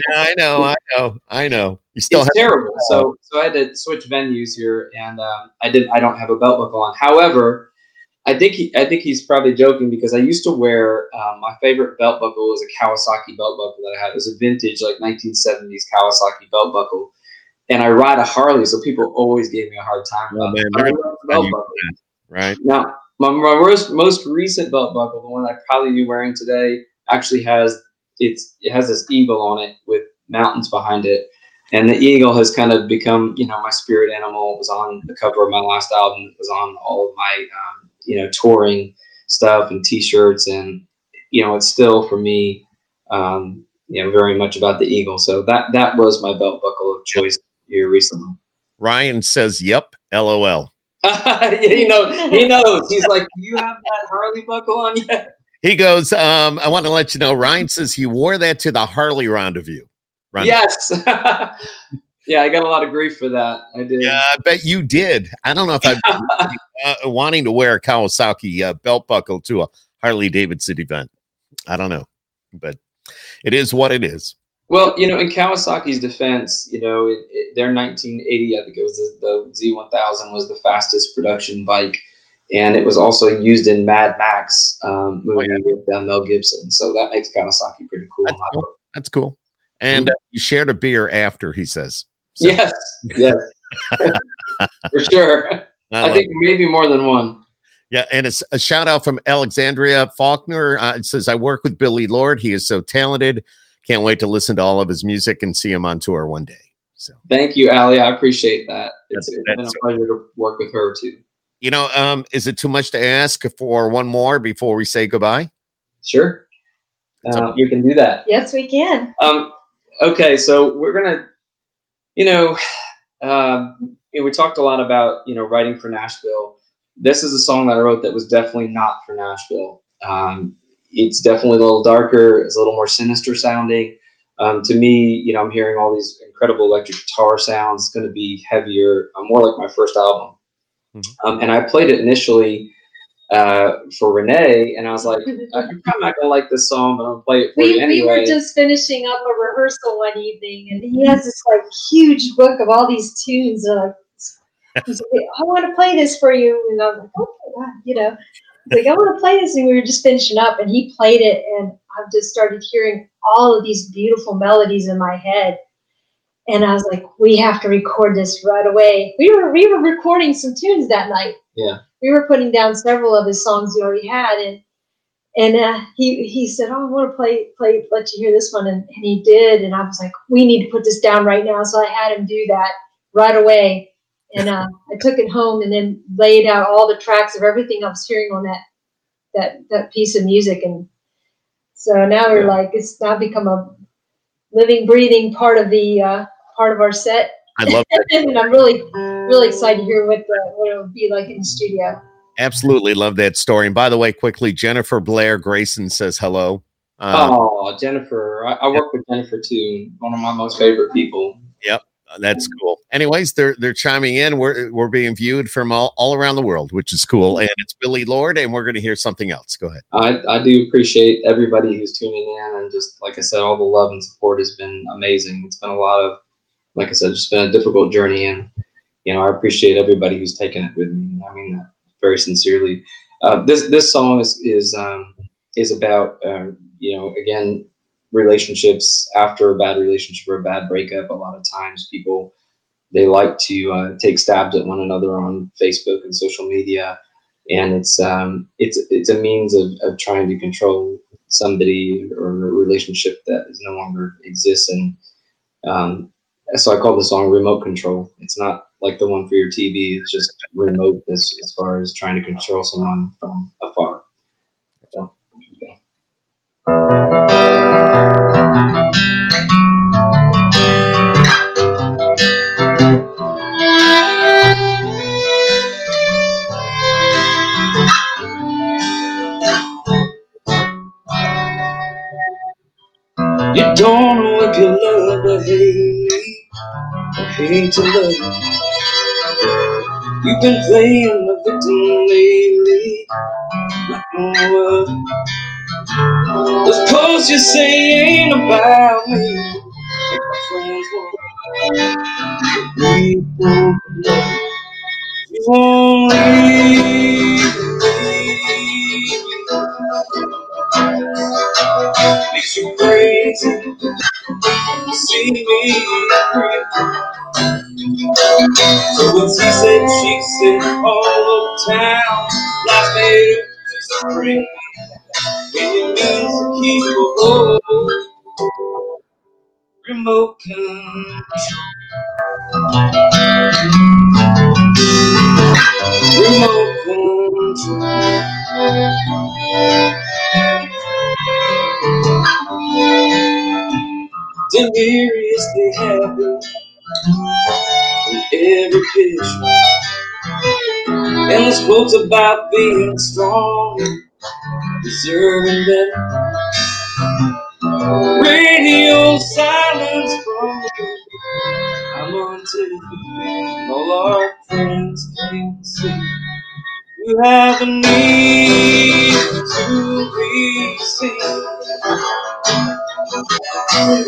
Yeah, I know, I know, I know. You still it's have terrible. So so I had to switch venues here, and um, I did. I don't have a belt buckle on. However, I think he, I think he's probably joking because I used to wear um, my favorite belt buckle was a Kawasaki belt buckle that I had. It was a vintage like 1970s Kawasaki belt buckle, and I ride a Harley, so people always gave me a hard time Oh, about man, it. I they're love the belt buckle. right. Now, my, my most, most recent belt buckle, the one I probably be wearing today, actually has it's it has this eagle on it with mountains behind it, and the eagle has kind of become you know my spirit animal. It was on the cover of my last album. It was on all of my um, you know touring stuff and T-shirts, and you know it's still for me, um, you know, very much about the eagle. So that that was my belt buckle of choice here recently. Ryan says, "Yep." LOL. yeah, he knows. He knows. He's like, "Do you have that Harley buckle on yet?" He goes, um, I want to let you know, Ryan says he wore that to the Harley Rendezvous. Rendezvous. Yes. yeah, I got a lot of grief for that. I did. Yeah, I bet you did. I don't know if I'm uh, wanting to wear a Kawasaki uh, belt buckle to a Harley Davidson event. I don't know, but it is what it is. Well, you know, in Kawasaki's defense, you know, it, it, their 1980, I think it was the, the Z1000 was the fastest production bike, and it was also used in Mad Max um, movie with uh, Mel Gibson. So that makes Kawasaki pretty cool. That's cool. That's cool. And uh, you shared a beer after, he says. So, Yes, yes, for sure. I I think maybe more than one. Yeah, and it's a shout out from Alexandria Faulkner. Uh, it says, I work with Billy Lord. He is so talented. Can't wait to listen to all of his music and see him on tour one day. So, Thank you, Ali. I appreciate that. It's, it's been a that's- pleasure to work with her too. you know, um, is it too much to ask for one more before we say goodbye? Sure, So- uh, you can do that. yes, we can. Um, okay, so we're gonna, you know, um, you know, we talked a lot about you know writing for Nashville. This is a song that I wrote that was definitely not for Nashville. Um, it's definitely a little darker. It's a little more sinister sounding. Um, to me, you know, I'm hearing all these incredible electric guitar sounds. It's going to be heavier, uh, more like my first album. Mhm. Um, and I played it initially uh, for Renee, and I was like, uh, "You're probably not going to like this song, but I'm going to play it for we, you anyway." we were just finishing up a rehearsal one evening, and he has this like huge book of all these tunes. And like, he's like, I want to play this for you, and I'm like, okay, wow," you know. Like, I want to play this, and we were just finishing up, and he played it, and I've just started hearing all of these beautiful melodies in my head, and I was like, we have to record this right away. We were we were recording some tunes that night. Yeah. We were putting down several of his songs he already had, and and uh, he he said, "Oh, I want to play play let you hear this one," and, and he did, and I was like, "We need to put this down right now." So I had him do that right away, and uh, I took it home and then laid out all the tracks of everything I was hearing on that that that piece of music, and so now we're Yeah. like it's now become a living, breathing part of the uh, part of our set, I love it, and I'm really really excited to hear what the, what it would be like in the studio. absolutely love that story. And by the way, quickly, Jennifer Blair Grayson says hello. Uh, oh, Jennifer! I, I work with Jennifer too. One of my most favorite people. That's cool. Anyways, they're they're chiming in. We're we're being viewed from all, all around the world, which is cool. And it's Billy Lord, and we're going to hear something else. Go ahead. I, I do appreciate everybody who's tuning in, and just like I said, all the love and support has been amazing. It's been a lot of, like I said, just been a difficult journey, and you know I appreciate everybody who's taken it with me. I mean that very sincerely. Uh, this this song is is um, is about uh, you know again relationships after a bad relationship or a bad breakup. A lot of times people they like to uh, take stabs at one another on Facebook and social media and it's um, it's it's a means of, of trying to control somebody or a relationship that is no longer exists. And um, so I call the song "Remote Control." It's not like the one for your TV; it's just remote as as far as trying to control someone from afar. So. Don't know if you love or hate me, or hate to love you. You've been playing the victim lately, like no other. Those posts you say ain't about me. My we won't love. You won't leave. Makes you crazy. See me free. So what's he said, she said, all of town. Life made up just to bring me. Can you mean to keep a hold? Remote control. Remote control. Deliriously happy in every picture. Endless quotes about being strong, deserving better. Radio silence from you. I'm on TV. All our friends can see. You have a need to be seen.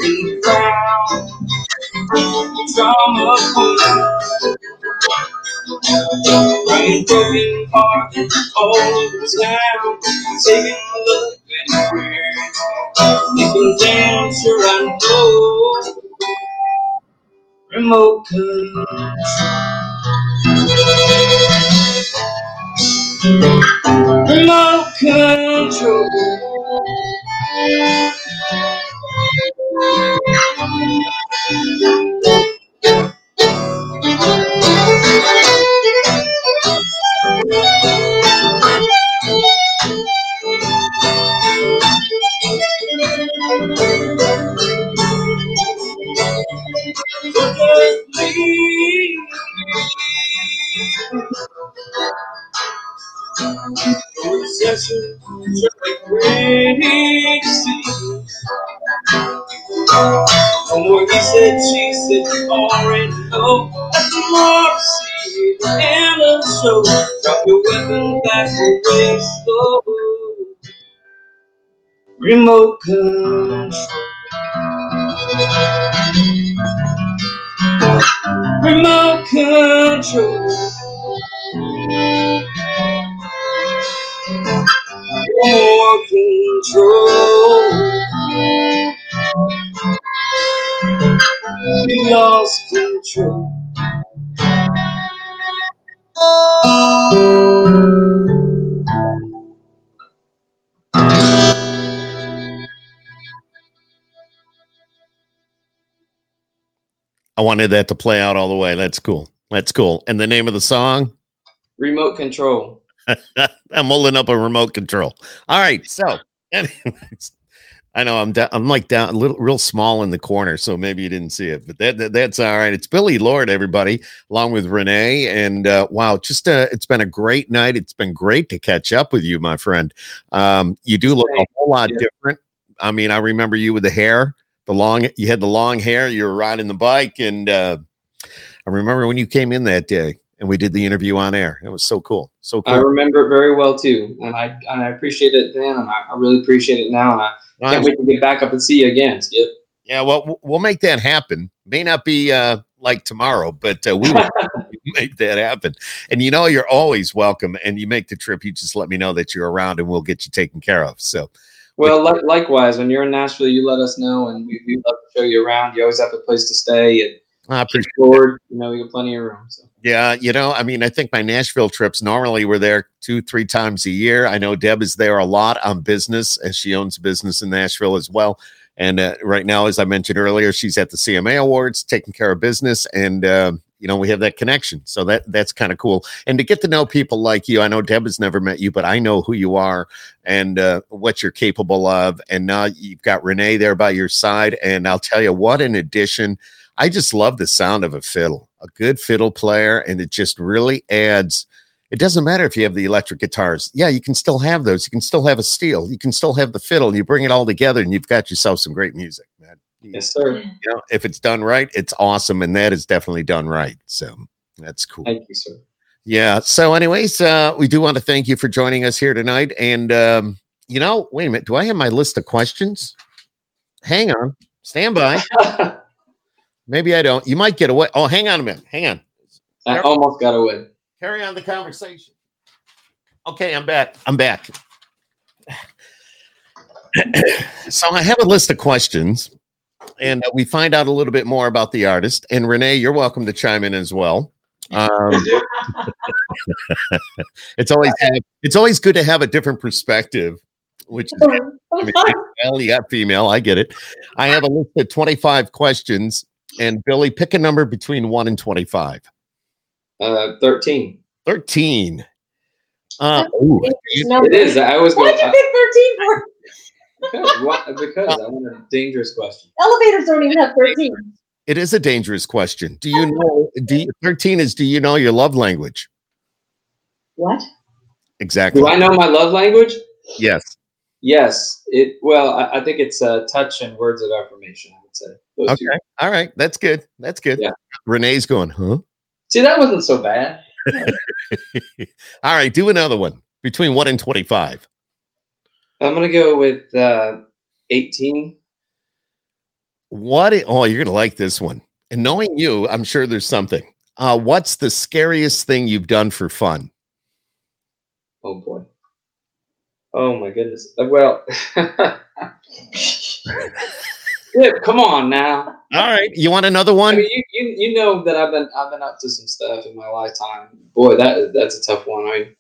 Be proud. Drama queen. Rain broken heart all over town. Taking a look anywhere. You can damn sure I know. Remote control. no control. Look at me like pretty to see. No more he said, she said, you already know. More see in the show. Drop your weapon back away slow. Remote control. Remote control. More control. We lost control. I wanted that to play out all the way. That's cool. That's cool. And the name of the song? Remote control. I'm holding up a remote control. All right. So, anyways, I know I'm down, I'm like down a little real small in the corner, so maybe you didn't see it, but that, that- that's all right. It's Billy Lord, everybody, along with Renee. And uh, wow, just uh, it's been a great night. It's been great to catch up with you, my friend. Um, you do look a whole lot Yeah. different. I mean, I remember you with the hair, the long. You had the long hair. You were riding the bike, and uh, I remember when you came in that day and we did the interview on air. It was so cool, so I remember it very well too, and I and I appreciate it then, and I, I really appreciate it now, and I can't wait to get back up and see you again, Skip. Yeah, well, we'll make that happen. May not be uh, like tomorrow, but uh, we will make that happen. And you know, you're always welcome. And you make the trip, you just let me know that you're around, and we'll get you taken care of. So, Well, li- likewise, when you're in Nashville, you let us know, and we we love to show you around. You always have a place to stay, and I appreciate. forward, you know, we got plenty of room. So. Yeah, you know, I mean, I think my Nashville trips normally we're there two, three times a year. I know Deb is there a lot on business, as she owns a business in Nashville as well. And uh, right now, as I mentioned earlier, she's at the CMA Awards, taking care of business, and um, you know we have that connection. So that that's kind of cool. And to get to know people like you, I know Deb has never met you, but I know who you are and uh, what you're capable of. And now you've got Renee there by your side, and I'll tell you what, In addition. I just love the sound of a fiddle, a good fiddle player, and it just really adds. It doesn't matter if you have the electric guitars. Yeah, you can still have those. You can still have a steel. You can still have the fiddle. You bring it all together, and you've got yourself some great music, man. Yes, sir. know, if it's done right, it's awesome, and that is definitely done right. So that's cool. Thank you, sir. Yeah. So, anyways, uh, we do want to thank you for joining us here tonight. And um, you know, wait a minute. Do I have my list of questions? Hang on. Stand by. Maybe I don't. You might get away. Oh, hang on a minute. Hang on. I almost got away. Carry on the conversation. Okay, I'm back. I'm back. so I have a list of questions, and uh, we find out a little bit more about the artist. And Renee, you're welcome to chime in as well. Um, it's always it's always good to have a different perspective, which is I mean, well, you got female. I get it. I have a list of 25 questions, and Billy, pick a number between one and 25. Uh, Thirteen. 13. Uh, ooh, you- It is. I always go. Why'd you pick 13 for? because, why- because I want a dangerous question. Elevators don't even have 13. it is a dangerous question. Do you know? Do you, 13 is do you know your love language? What? Exactly. Do I know my love language? Yes. Yes. It. Well, I, I think it's uh, touch and words of affirmation. I would say. Those two. Okay. All right. That's good. That's good. Yeah. Renee's going, huh? See, that wasn't so bad. All right. Do another one between one and 25. I'm gonna go with uh, 18. What? i- oh, you're going to like this one. And knowing you, I'm sure there's something. Uh, what's the scariest thing you've done for fun? Oh boy. Oh my goodness. Uh, Well. yeah, come on now. All right. You want another I one? mean, you, you you know that I've been I've been up to some stuff in my lifetime. Boy, that that's a tough one. I mean,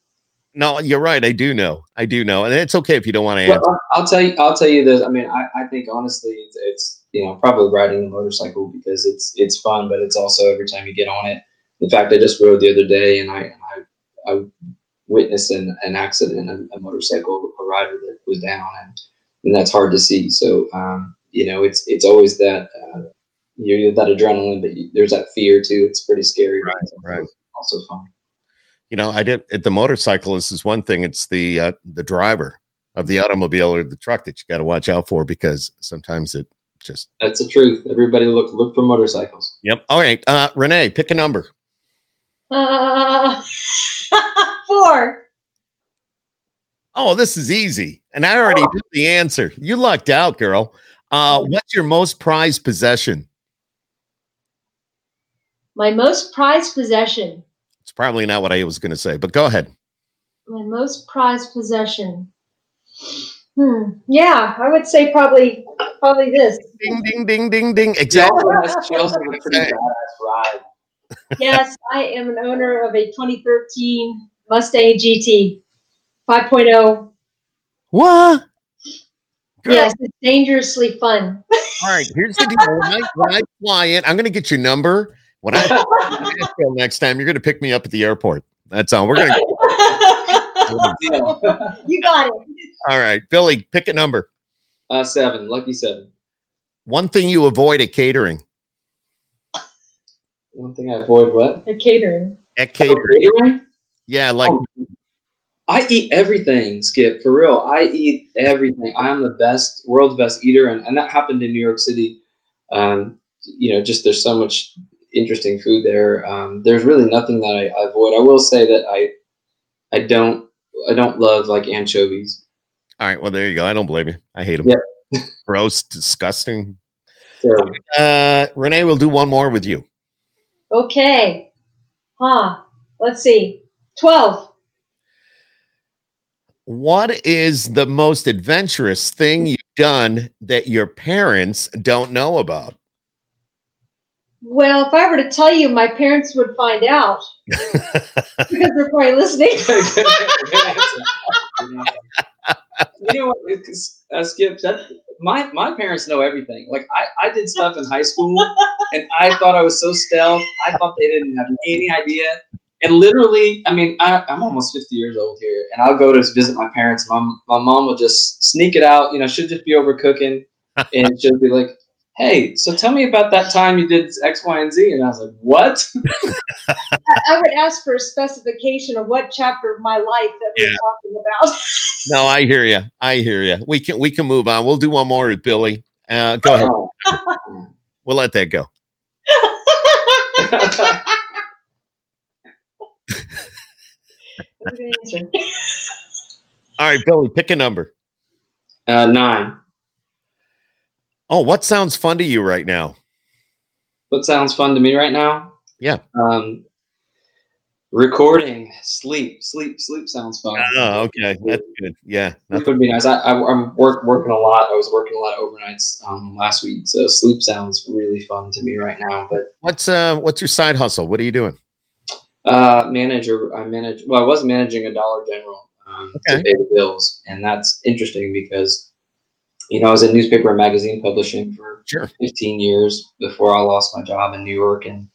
No, you're right. I do know. I do know. And it's okay if you don't want to answer. well, I'll tell you I'll tell you this. I mean, I, I think honestly, it's, it's you know probably riding a motorcycle because it's it's fun, but it's also every time you get on it. In fact, I just rode the other day, and I and I, I witnessed an, an accident, a, a motorcycle a rider that was down, and and that's hard to see. So um, you know, it's it's always that uh, you have that adrenaline, but you, there's that fear too. It's pretty scary, Right, it's also- right. Also fun. You know, I did at the motorcyclist is one thing. It's the uh, the driver of the automobile or the truck that you got to watch out for because sometimes it just. That's the truth. Everybody look look for motorcycles. Yep. All right, uh, Renee, pick a number. Uh, four. Oh, this is easy, and I already knew the answer. You lucked out, girl. Uh, what's your most prized possession? My most prized possession. It's probably not what I was going to say, but go ahead. My most prized possession. Hmm. Yeah, I would say probably probably this. Ding, ding, ding, ding, ding. Exactly. She also has a pretty badass ride. Yes, I am an owner of a 2013 Mustang GT 5.0. What? Girl, Yes, it's dangerously fun. All right, here's the deal. When I, when I fly in, I'm going to get your number. When I Nashville next time, you're going to pick me up at the airport. That's all. We're going to. Deal. you got it. All right, Billy, pick a number. uh, seven, lucky seven. One thing you avoid at catering. One thing I avoid what? A catering. At catering, Catering? yeah, like Oh, I eat everything, Skip. For real, I eat everything. I am the best, world's best eater, and, and that happened in New York City. Um, you know, just there's so much interesting food there. Um, there's really nothing that I, I avoid. I will say that I, I don't, I don't love like anchovies. all right. Well, there you go. I don't blame you. I hate them. Yeah. Gross, disgusting. Terrible. Uh, Renee, we'll do one more with you. Okay. Huh. Let's see. 12. What is the most adventurous thing you've done that your parents don't know about? Well, if I were to tell you, my parents would find out because they're probably listening. you know what, uh, Skip? That my my parents know everything. Like I, I did stuff in high school, and I thought I was so stealth. I thought they didn't have any idea. And literally, I mean, I, I'm almost 50 years old here, and I'll go to visit my parents. My my mom will just sneak it out. You know, she'll just be over cooking, and she'll be like. Hey, so tell me about that time you did X, Y, and Z. And I was like, what? I I would ask for a specification of what chapter of my life that we're talking about. No, I hear you. I hear you. We can we can move on. We'll do one more with Billy. Uh, go ahead. We'll let that go. Good answer. All right, Billy, pick a number. uh, nine. Oh, what sounds fun to you right now? What sounds fun to me right now? Yeah. Um, recording, sleep, sleep, sleep sounds fun. Oh, okay, that's good. Yeah, Sleep would be nice. I, I, I'm work, working a lot. I was working a lot of overnights um, last week, so sleep sounds really fun to me right now. But what's uh what's your side hustle? What are you doing? Uh, manager, I manage. Well, I was managing a Dollar General um, Okay. to pay the bills, and that's interesting because you know I was in newspaper and magazine publishing for Sure. 15 years before I lost my job in New York and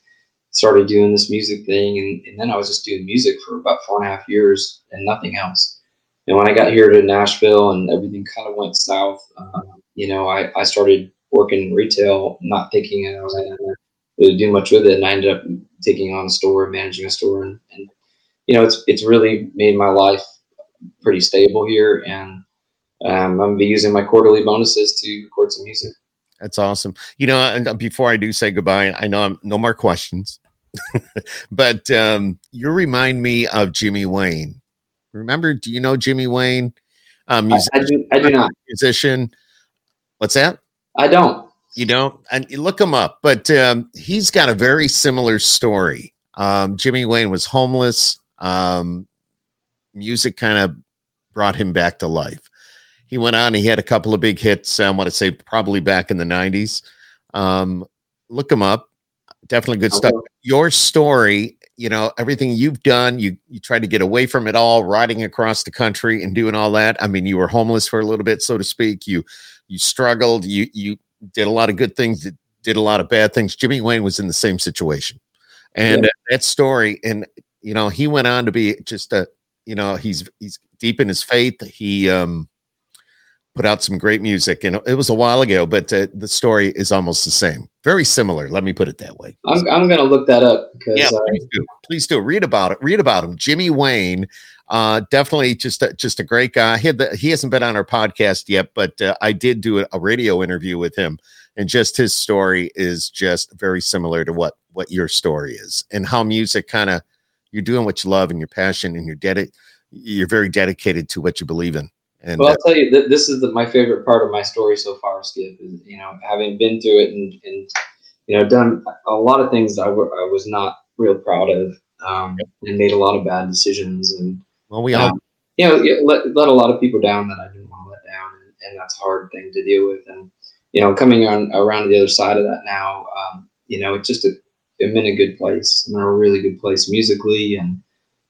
started doing this music thing. And, and then I was just doing music for about four and a half years and nothing else. And when I got here to Nashville and everything kind of went south, um, you know, I, I started working retail, not thinking I was going to do much with it. And I ended up taking on a store, managing a store. And, and you know, it's, it's really made my life pretty stable here. And um, I'm to be using my quarterly bonuses to record some music. That's awesome. You know, and uh, before I do say goodbye, I know I'm no more questions, but um, you remind me of Jimmy Wayne. Remember? Do you know Jimmy Wayne? Um, I, I do, I do not. musician. What's that? I don't. You don't, and you look him up, but um, he's got a very similar story. Um, Jimmy Wayne was homeless. Um, music kind of brought him back to life. He went on. He had a couple of big hits. I want to say probably back in the '90s. Um, look him up. Definitely good stuff. Your story, you know, everything you've done. You you tried to get away from it all, riding across the country and doing all that. I mean, you were homeless for a little bit, so to speak. You you struggled. You you did a lot of good things. Did, a lot of bad things. Jimmy Wayne was in the same situation, and Yeah. that story, and you know, he went on to be just a, you know, he's he's deep in his faith. He um put out some great music, and it was a while ago, but uh, the story is almost the same, very similar. Let me put it that way. I'm, I'm going to look that up because Yeah, uh, please do. Please do. Read about it. Read about him. Jimmy Wayne, uh, definitely just a, just a great guy. He, had the, he hasn't been on our podcast yet, but uh, I did do a, a radio interview with him, and just his story is just very similar to what what your story is, and how music kind of you're doing what you love and your passion, and you're dedi- you're very dedicated to what you believe in. And Well, uh, I'll tell you, th- this is the, my favorite part of my story so far, Skip. Is you know having been through it and, and you know done a lot of things that I I was not real proud of, um, and made a lot of bad decisions, and well, we all um, you know let, let a lot of people down that I didn't want to let down, and, and that's a hard thing to deal with. And you know, coming on around the other side of that now, um, you know, it's just a, I'm in a good place. I'm in a really good place musically and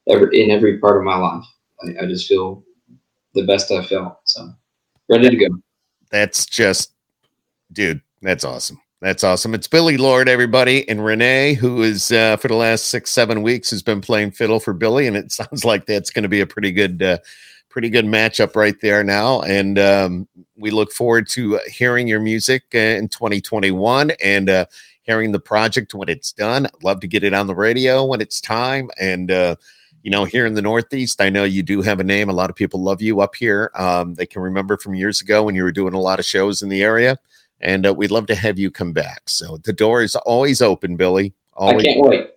every in every part of my life. I, I just feel the best I felt. So ready to go. that's just dude that's awesome that's awesome it's billy lord everybody and renee who is uh, for the last six seven weeks has been playing fiddle for billy and it sounds like that's going to be a pretty good uh, pretty good matchup right there now and um, we look forward to uh, hearing your music uh, in 2021 and uh, hearing the project when it's done love to get it on the radio when it's time and uh, you know, here in the Northeast, I know you do have a name. A lot of people love you up here. Um, they can remember from years ago when you were doing a lot of shows in the area, and uh, we'd love to have you come back. So the door is always open, Billy. I can't wait.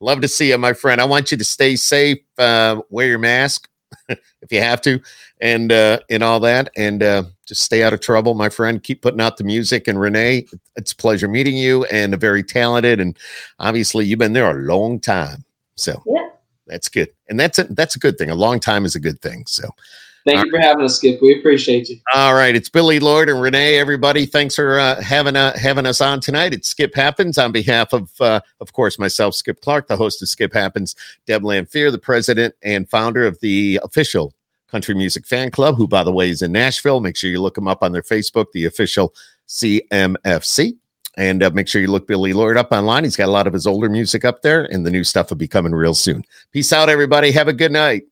love to see you, my friend. I want you to stay safe. Uh, wear your mask if you have to, and uh, and all that, and uh, just stay out of trouble, my friend. Keep putting out the music. And Renee, it's a pleasure meeting you, and a very talented, and obviously you've been there a long time. So Yeah. that's good, and that's a that's a good thing. A long time is a good thing. So. Thank you for having us, Skip. We appreciate you. All right, it's Billy Lord and Renee. Everybody, thanks for uh, having uh, having us on tonight. It's Skip Happens on behalf of, uh, of course, myself, Skip Clark, the host of Skip Happens, Deb Lamphere, the president and founder of the official Country Music Fan Club, who, by the way, is in Nashville. Make sure you look them up on their Facebook, the official CMFC. And uh, make sure you look Billy Lord up online. He's got a lot of his older music up there, and the new stuff will be coming real soon. Peace out, everybody. Have a good night.